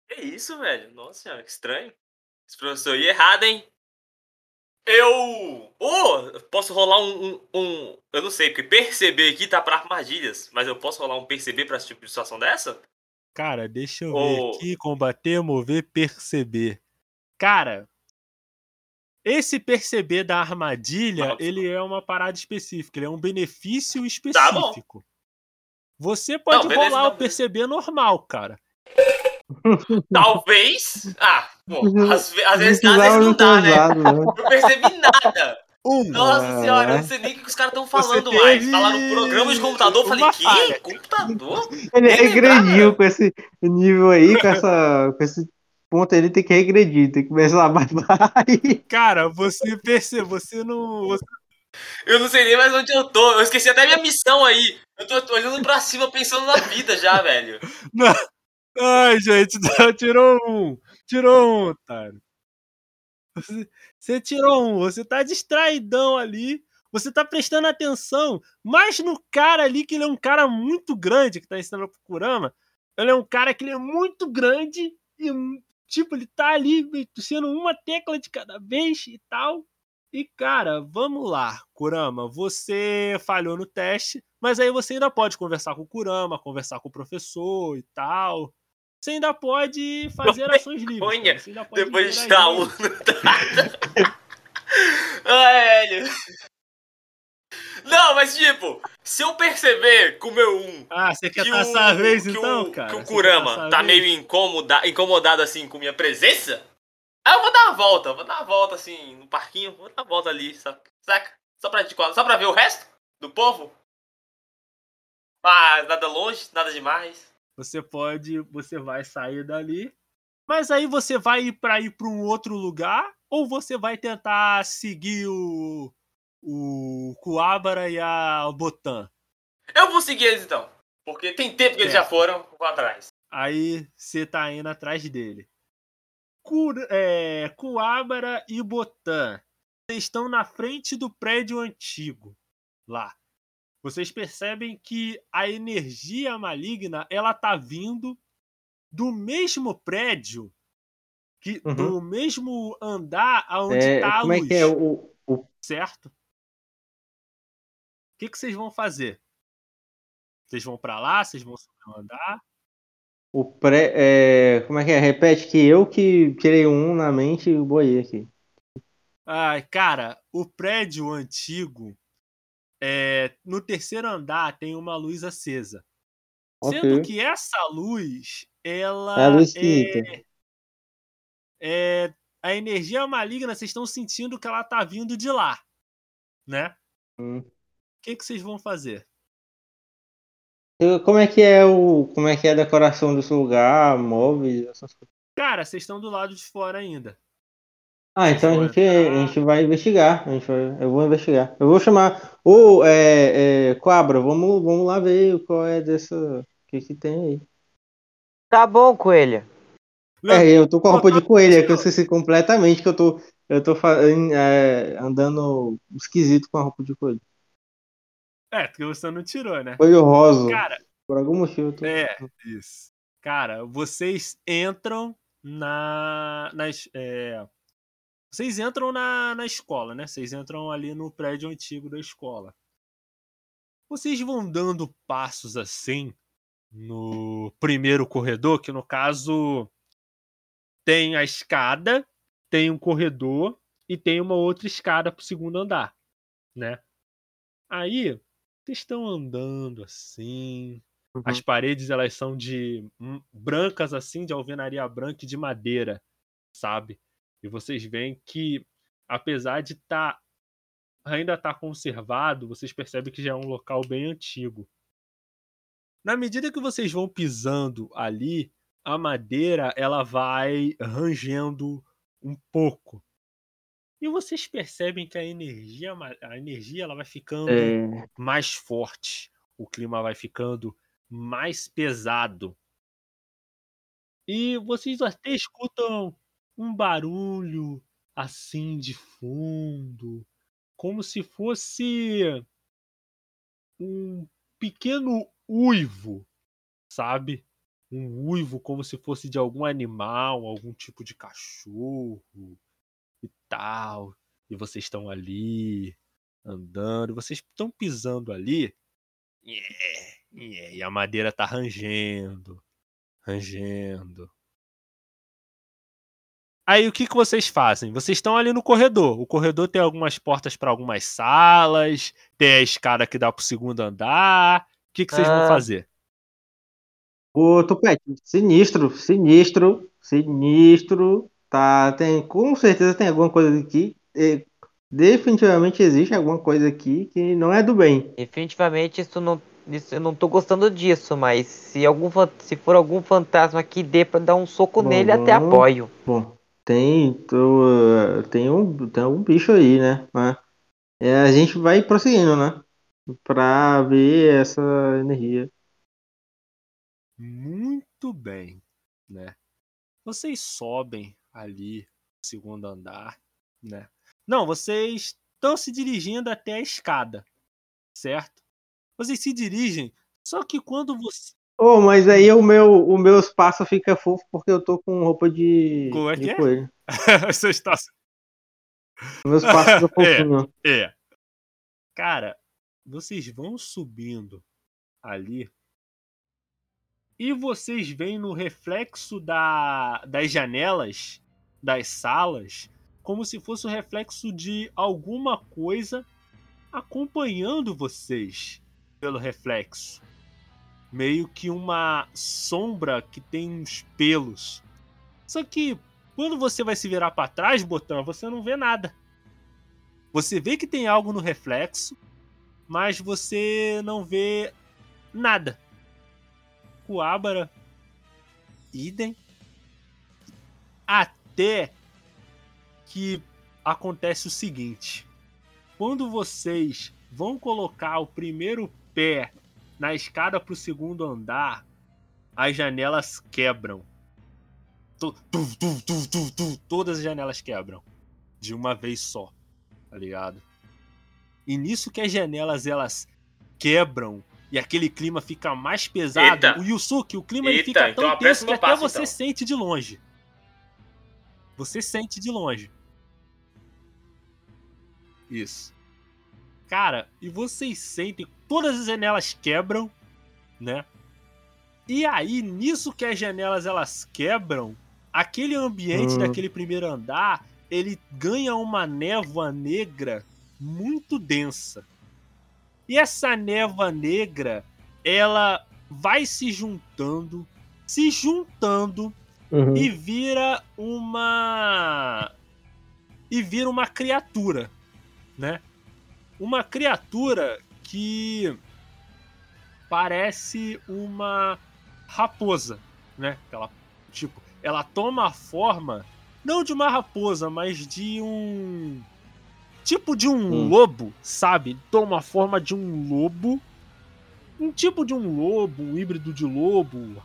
Que isso, velho? Nossa senhora, que estranho. Esse professor ia errado, hein? Eu. Oh, posso rolar um, um, um- Eu não sei, porque perceber aqui tá pra armadilhas. Mas eu posso rolar um perceber pra esse tipo de situação dessa? Cara, deixa eu Ô. ver aqui. Combater, mover, perceber. Cara, esse perceber da armadilha, por ele é uma parada específica. Ele é um benefício Tá específico. Você pode beleza, rolar não, o perceber normal, cara. Talvez. Ah, pô, às, ve- às vezes, Não às vezes não dá, né? usado, né? Não percebi nada. Um. Nossa senhora, eu não sei nem o que os caras estão falando Você mais. teve Falaram programa de computador, eu falei, uma que? falha. Computador? Ele Nem regrediu com esse nível aí, com, essa, com esse ponto aí, ele tem que regredir, tem que começar mais baixo. Cara, você percebe, você não. você- Eu não sei nem mais onde eu tô. Eu esqueci até minha missão aí. Eu tô, tô olhando pra cima pensando na vida já, velho. Ai, gente, tirou um. Tirou um, otário. Você, tirou um, você tá distraidão ali. Você tá prestando atenção mais no cara ali, que ele é um cara muito grande que tá ensinando pro Kurama. Ele é um cara que ele é muito grande e, tipo, ele tá ali sendo uma tecla de cada vez e tal. E, cara, vamos lá, Kurama. Você falhou no teste, mas aí você ainda pode conversar com o Kurama, conversar com o professor e tal. Você ainda pode fazer ações livres. Você ainda pode Depois de estar um. Ai, velho. Não, mas tipo, se eu perceber com o meu um Ah, você quer que passar a vez que então, o, cara? que o Kurama tá meio incomoda, incomodado assim com minha presença, aí eu vou dar uma volta, vou dar uma volta assim no parquinho, vou dar uma volta ali, saca? Só pra, só pra ver o resto do povo. Ah, nada longe, nada demais. Você pode, você vai sair dali, mas aí você vai para ir para um outro lugar ou você vai tentar seguir o o Kuabara e a Botan. Eu vou seguir eles então, porque tem tempo que eles já foram, vou atrás. Aí você tá indo atrás dele. Kur, é, Kuabara e Botan vocês estão na frente do prédio antigo lá. Vocês percebem que a energia maligna ela tá vindo do mesmo prédio que Uhum. do mesmo andar aonde É, tá a como é luz, que é o, o certo? O que, que vocês vão fazer? Vocês vão pra lá? Vocês vão subir o andar? O pré. É, como é que é? Repete que eu que tirei um na mente e boiei aqui. Ai, cara, o prédio antigo, é, no terceiro andar tem uma luz acesa. Sendo Ok. que essa luz, ela É a luz é, é a energia maligna, vocês estão sentindo que ela tá vindo de lá, né? Hum. O que, que vocês vão fazer? Como é que é o. Como é que é a decoração desse lugar, móveis, essas coisas? Cara, vocês estão do lado de fora ainda. Ah, então a gente, a gente vai investigar. A gente vai- eu vou investigar. Eu vou chamar. Ô, é, é, Coabra, vamos, vamos lá ver qual é dessa. O que que tem aí. Tá bom, coelha. É, eu tô com a roupa de coelha, que eu esqueci completamente que eu tô. Eu tô é, andando esquisito com a roupa de coelho. É, porque você não tirou, né? Coelho rosa. Cara, Por algum motivo eu tô. É, isso. Cara, vocês entram na. Nas, é, vocês entram na, na escola, né? Vocês entram ali no prédio antigo da escola. Vocês vão dando passos assim no primeiro corredor, que no caso tem a escada, tem um corredor e tem uma outra escada pro segundo andar, né? Aí, vocês estão andando assim, as paredes elas são de brancas assim, de alvenaria branca e de madeira, sabe? E vocês veem que apesar de tá ainda tá conservado, vocês percebem que já é um local bem antigo. Na medida que vocês vão pisando ali, a madeira ela vai rangendo um pouco. E vocês percebem que a energia, a energia ela vai ficando É, mais forte, o clima vai ficando mais pesado. E vocês até escutam um barulho assim de fundo, como se fosse um pequeno uivo, sabe? Um uivo como se fosse de algum animal, algum tipo de cachorro e tal. E vocês estão ali andando, vocês estão pisando ali. Yeah, yeah, e a madeira tá rangendo, rangendo. Aí o que, que vocês fazem? Vocês estão ali no corredor. O corredor tem algumas portas para algumas salas, tem a escada que dá pro segundo andar. O que, que vocês vão Ah. fazer? Ô, Tupete, sinistro, sinistro, sinistro. Tá, tem, com certeza tem alguma coisa aqui. é, definitivamente existe alguma coisa aqui que não é do bem. Definitivamente isso não, isso, eu não tô gostando disso, mas se, algum, se for algum fantasma que dê pra dar um soco Bom, nele, até vamos- apoio. Bom, tem, tô, tem um, tem um bicho aí, né? É, a gente vai prosseguindo, né? Pra ver essa energia. Muito bem, né? Vocês sobem ali segundo andar, né? Não, vocês estão se dirigindo até a escada, certo? Vocês se dirigem, só que quando você. Oh, mas aí o meu, o meu espaço fica fofo porque eu tô com roupa de, Como é de que é? coelho. você está. O meu espaço fica fofinho. É. Cara, vocês vão subindo ali e vocês veem no reflexo da, das janelas das salas como se fosse o reflexo de alguma coisa acompanhando vocês pelo reflexo. Meio que uma sombra que tem uns pelos. Só que quando você vai se virar para trás, botão, você não vê nada. Você vê que tem algo no reflexo, mas você não vê nada. Coabra, idem. Até que acontece o seguinte: quando vocês vão colocar o primeiro pé na escada para o segundo andar, as janelas quebram. Tu, tu, tu, tu, tu, tu, todas as janelas quebram de uma vez só tá ligado? E nisso que as janelas elas quebram e aquele clima fica mais pesado, Eita. o Yusuke, o clima ele fica então tão apressa tenso que até passo, você então. sente de longe. Você sente de longe. Isso. Cara, e vocês sentem todas as janelas quebram, né? E aí, nisso que as janelas elas quebram, aquele ambiente Hum. daquele primeiro andar, ele ganha uma névoa negra muito densa. E essa névoa negra, ela vai se juntando, se juntando Uhum. e vira uma e vira uma criatura, né? Uma criatura que parece uma raposa, né? Ela tipo, ela toma a forma não de uma raposa, mas de um tipo de um Hum. lobo, sabe? Toma a forma de um lobo, um tipo de um lobo, um híbrido de lobo,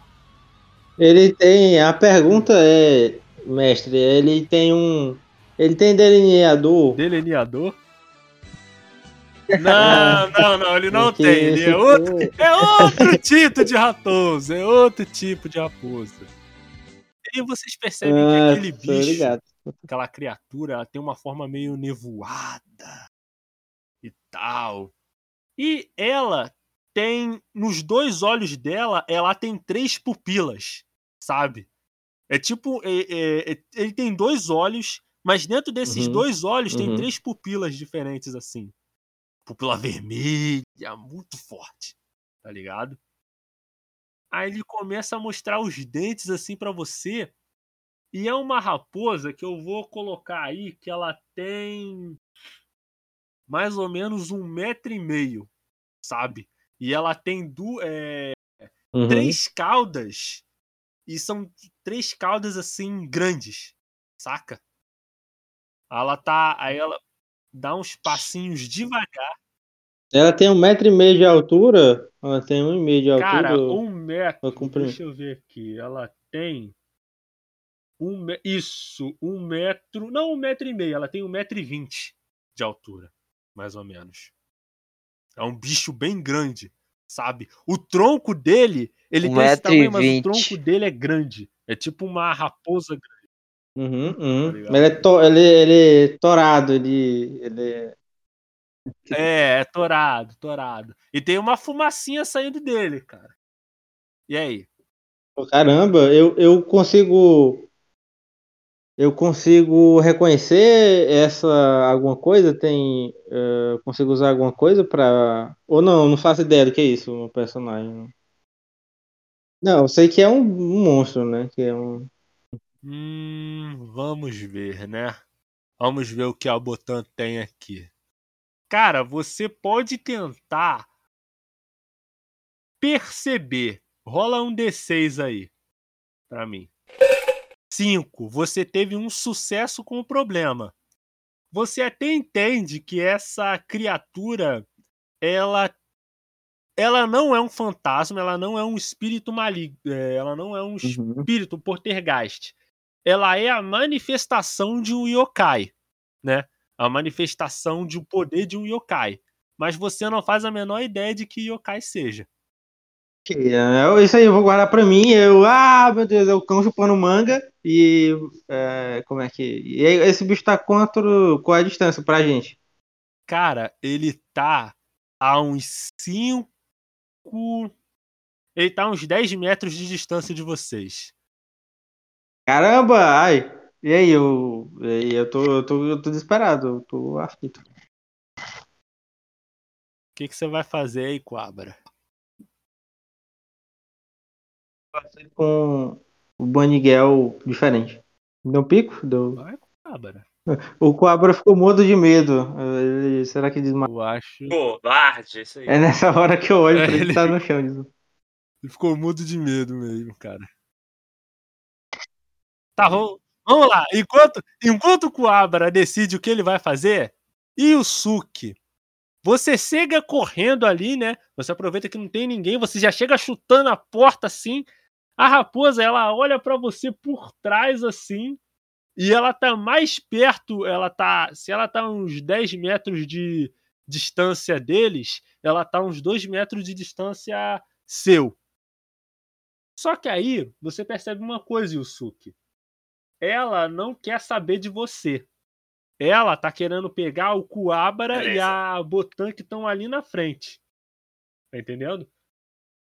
Ele tem. A pergunta é, mestre, ele tem um. Ele tem delineador. Delineador? Não, não, não, ele não Porque tem. Ele é outro, é outro tipo de raposo. É outro tipo de raposa. E vocês percebem que Ah, aquele tô bicho, ligado. aquela criatura, ela tem uma forma meio nevoada e tal. E ela tem, nos dois olhos dela, ela tem três pupilas, sabe? É tipo, é- é- é- ele tem dois olhos, mas dentro desses Uhum, dois olhos tem uhum. três pupilas diferentes assim. Pupila vermelha, muito forte, tá ligado? Aí ele começa a mostrar os dentes assim pra você. E é uma raposa que eu vou colocar aí que ela tem mais ou menos um metro e meio, sabe? E ela tem du é, Uhum. três caudas. E são três caudas assim grandes, saca? Ela tá. Aí ela dá uns passinhos devagar. Ela tem um metro e meio de altura. Ela tem um e meio de altura. Cara, um metro. comprimento? Deixa eu ver aqui. Ela tem. Um, me- isso, um metro. Não, um metro e meio. Ela tem um metro e vinte de altura, mais ou menos. É um bicho bem grande, sabe? O tronco dele, ele Um tem esse tamanho, mas o tronco dele é grande. É tipo uma raposa grande. Uhum, uhum. Tá ligado? ele, é to- ele, ele é torado, ele, ele é- É, é torado, torado. E tem uma fumacinha saindo dele, cara. E aí? Caramba, eu, eu consigo. Eu consigo reconhecer essa alguma coisa? Tem. eu consigo usar alguma coisa pra. Ou não, não faço ideia do que é isso, um personagem. Não, eu sei que é um, um monstro, né? Que é um. Hum, vamos ver, né? Vamos ver o que a Botan tem aqui. Cara, você pode tentar perceber. Rola um D6 aí pra mim. 5. Você teve um sucesso com o problema. Você até entende que essa criatura ela ela não é um fantasma, ela não é um espírito maligno, é, ela não é um Uhum. espírito poltergeist. Ela é a manifestação de um yokai, né? A manifestação de um poder de um yokai. Mas você não faz a menor ideia de que yokai seja. Que, é, isso aí eu vou guardar pra mim. Eu, ah, meu Deus, é o cão chupando manga. E é, como é que. E esse bicho tá quanto. Qual é a distância pra gente? Cara, ele tá a uns 5. Ele tá a uns 10 metros de distância de vocês. Caramba, ai. E aí, eu. E aí, eu tô, eu tô, eu tô desesperado, eu tô aflito. O que, que você vai fazer aí, Quabra? Com o Baniguel diferente. Deu um pico? Deu. Vai, Quabra. O Coabra ficou mudo de medo. Ele- será que desmaiou? Eu acho. Covarde, isso aí. É nessa hora que eu olho pra ele Ele- tá no chão. Ele ficou mudo de medo mesmo, cara. Tá, vamos, vamos lá. Enquanto, enquanto o Kuabara decide o que ele vai fazer, e o Suki, você chega correndo ali, né? Você aproveita que não tem ninguém, você já chega chutando a porta assim. A raposa, ela olha pra você por trás assim, e ela tá mais perto, ela tá, se ela tá uns 10 metros de distância deles, ela tá uns 2 metros de distância seu. Só que aí você percebe uma coisa, Yusuke. Ela não quer saber de você. Ela tá querendo pegar o Kuabara e Beleza. a Botan que estão ali na frente. Tá entendendo?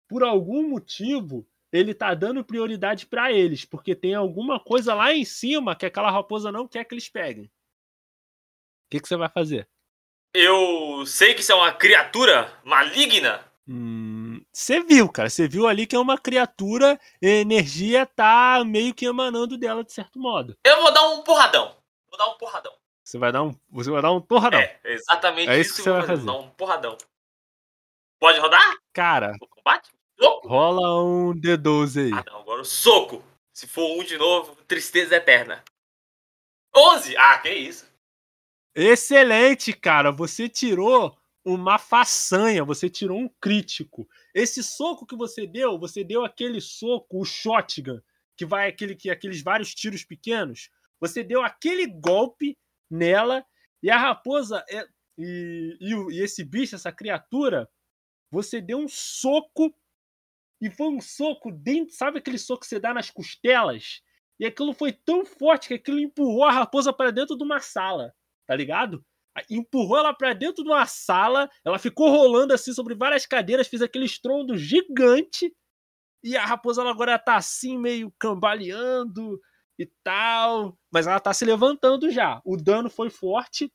Por algum motivo, ele tá dando prioridade pra eles, porque tem alguma coisa lá em cima que aquela raposa não quer que eles peguem. O que, que você vai fazer? Eu sei que isso é uma criatura maligna. Hum, Você viu, cara. Você viu ali que é uma criatura, energia tá meio que emanando dela de certo modo. Eu vou dar um porradão. Vou dar um porradão. Você vai dar um, você vai dar um torradão. É, exatamente É isso, isso que você vai fazer. Dar um porradão. Pode rodar? Cara, O combate? Soco? rola um D12 aí. Ah, não. Agora o soco. Se for um de novo, tristeza eterna. 11? Ah, que isso. Excelente, cara. Você tirou uma façanha, você tirou um crítico. Esse soco que você deu, você deu aquele soco, o shotgun, que vai aquele que aqueles vários tiros pequenos. Você deu aquele golpe nela e a raposa é- e, e e esse bicho, essa criatura, você deu um soco e foi um soco dentro, sabe aquele soco que você dá nas costelas? E aquilo foi tão forte que aquilo empurrou a raposa para dentro de uma sala, tá ligado? Empurrou ela para dentro de uma sala, ela ficou rolando assim sobre várias cadeiras, fez aquele estrondo gigante. E a raposa ela agora tá assim, meio cambaleando e tal. Mas ela tá se levantando já. O dano foi forte.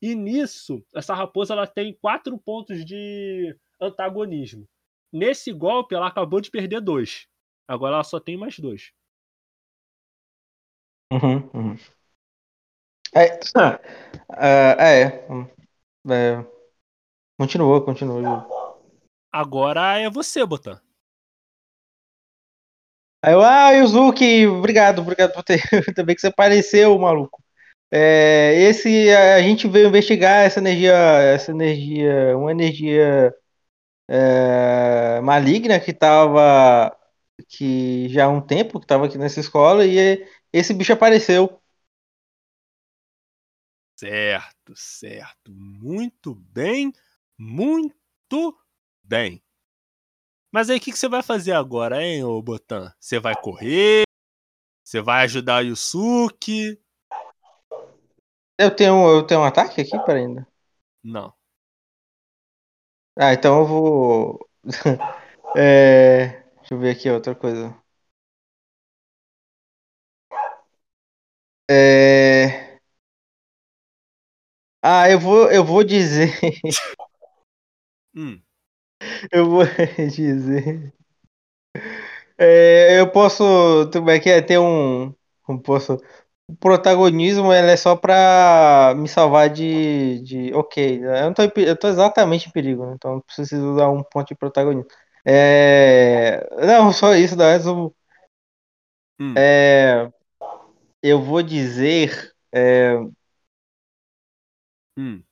E nisso, essa raposa ela tem quatro pontos de antagonismo. Nesse golpe, ela acabou de perder dois. Agora ela só tem mais dois. Uhum, uhum. É, é, hum, é. Continua, continua. Agora é você, Botan. Aí eu, ah, Yuzuki, obrigado, obrigado por ter. Também que você apareceu, maluco. É, esse, a gente veio investigar essa energia, essa energia, uma energia é, maligna que tava, que já há um tempo que tava aqui nessa escola e esse bicho apareceu. Certo, certo. Muito bem, muito bem. Mas aí o que, que você vai fazer agora, hein, ô Botan? Você vai correr? Você vai ajudar o Yusuke? Eu tenho, eu tenho um ataque aqui para ainda. Não. Ah, então eu vou. É, deixa eu ver aqui outra coisa. É, Ah, eu vou, eu vou dizer, Hum, eu vou dizer. É, eu posso, como é que é, ter um, como posso, o protagonismo ele é só pra me salvar de, de, ok, eu não tô, em eu tô exatamente em perigo, né? Então eu preciso dar um ponto de protagonismo. É, não, só isso, mas o hum. É, eu vou dizer. É, Hum.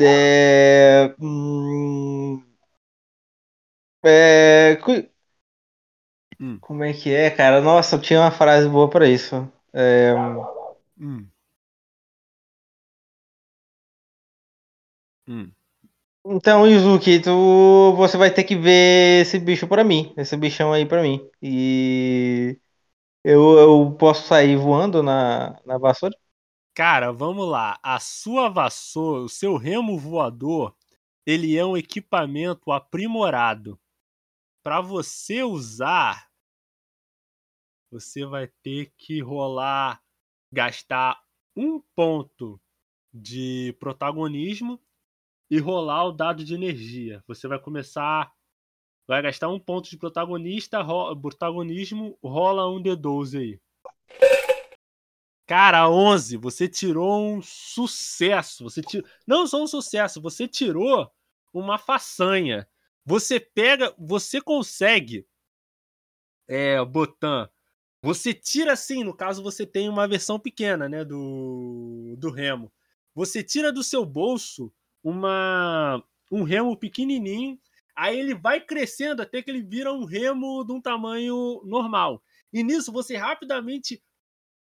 é, hum, é, Hum. como é que é, cara? Nossa, eu tinha uma frase boa pra isso. É, Hum. Hum. então, Yuzuki, tu, você vai ter que ver esse bicho pra mim, esse bichão aí pra mim. E eu, eu posso sair voando na, na vassoura? Cara, vamos lá. A sua vassoura, o seu remo voador, ele é um equipamento aprimorado. Para você usar, você vai ter que rolar, gastar um ponto de protagonismo e rolar o dado de energia. Você vai começar, vai gastar um ponto de protagonista, ro- protagonismo, rola um D12 aí. Cara, 11, você tirou um sucesso. Você tirou, não só um sucesso, você tirou uma façanha. Você pega, você consegue, é, Botan, você tira assim, no caso você tem uma versão pequena, né, do, do remo. Você tira do seu bolso uma um remo pequenininho, aí ele vai crescendo até que ele vira um remo de um tamanho normal. E nisso você rapidamente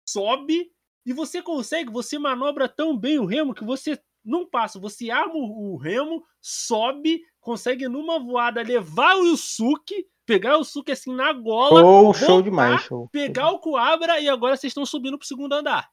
sobe e você consegue, você manobra tão bem o remo que você não passa, você arma o remo, sobe, consegue numa voada levar o Yusuke, pegar o Yusuke assim na gola, Oh, show voltar, demais, show. pegar o Coabra e agora vocês estão subindo pro segundo andar.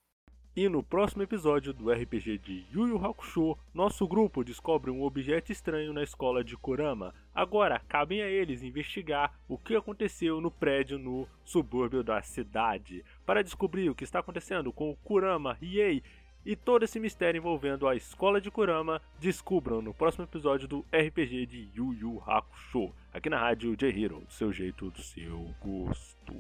E no próximo episódio do RPG de Yu Yu Hakusho, nosso grupo descobre um objeto estranho na escola de Kurama. Agora, cabem a eles investigar o que aconteceu no prédio no subúrbio da cidade. Para descobrir o que está acontecendo com o Kurama Riei e todo esse mistério envolvendo a escola de Kurama, descubram no próximo episódio do RPG de Yu Yu Hakusho, aqui na rádio J-Hero, do seu jeito, do seu gosto.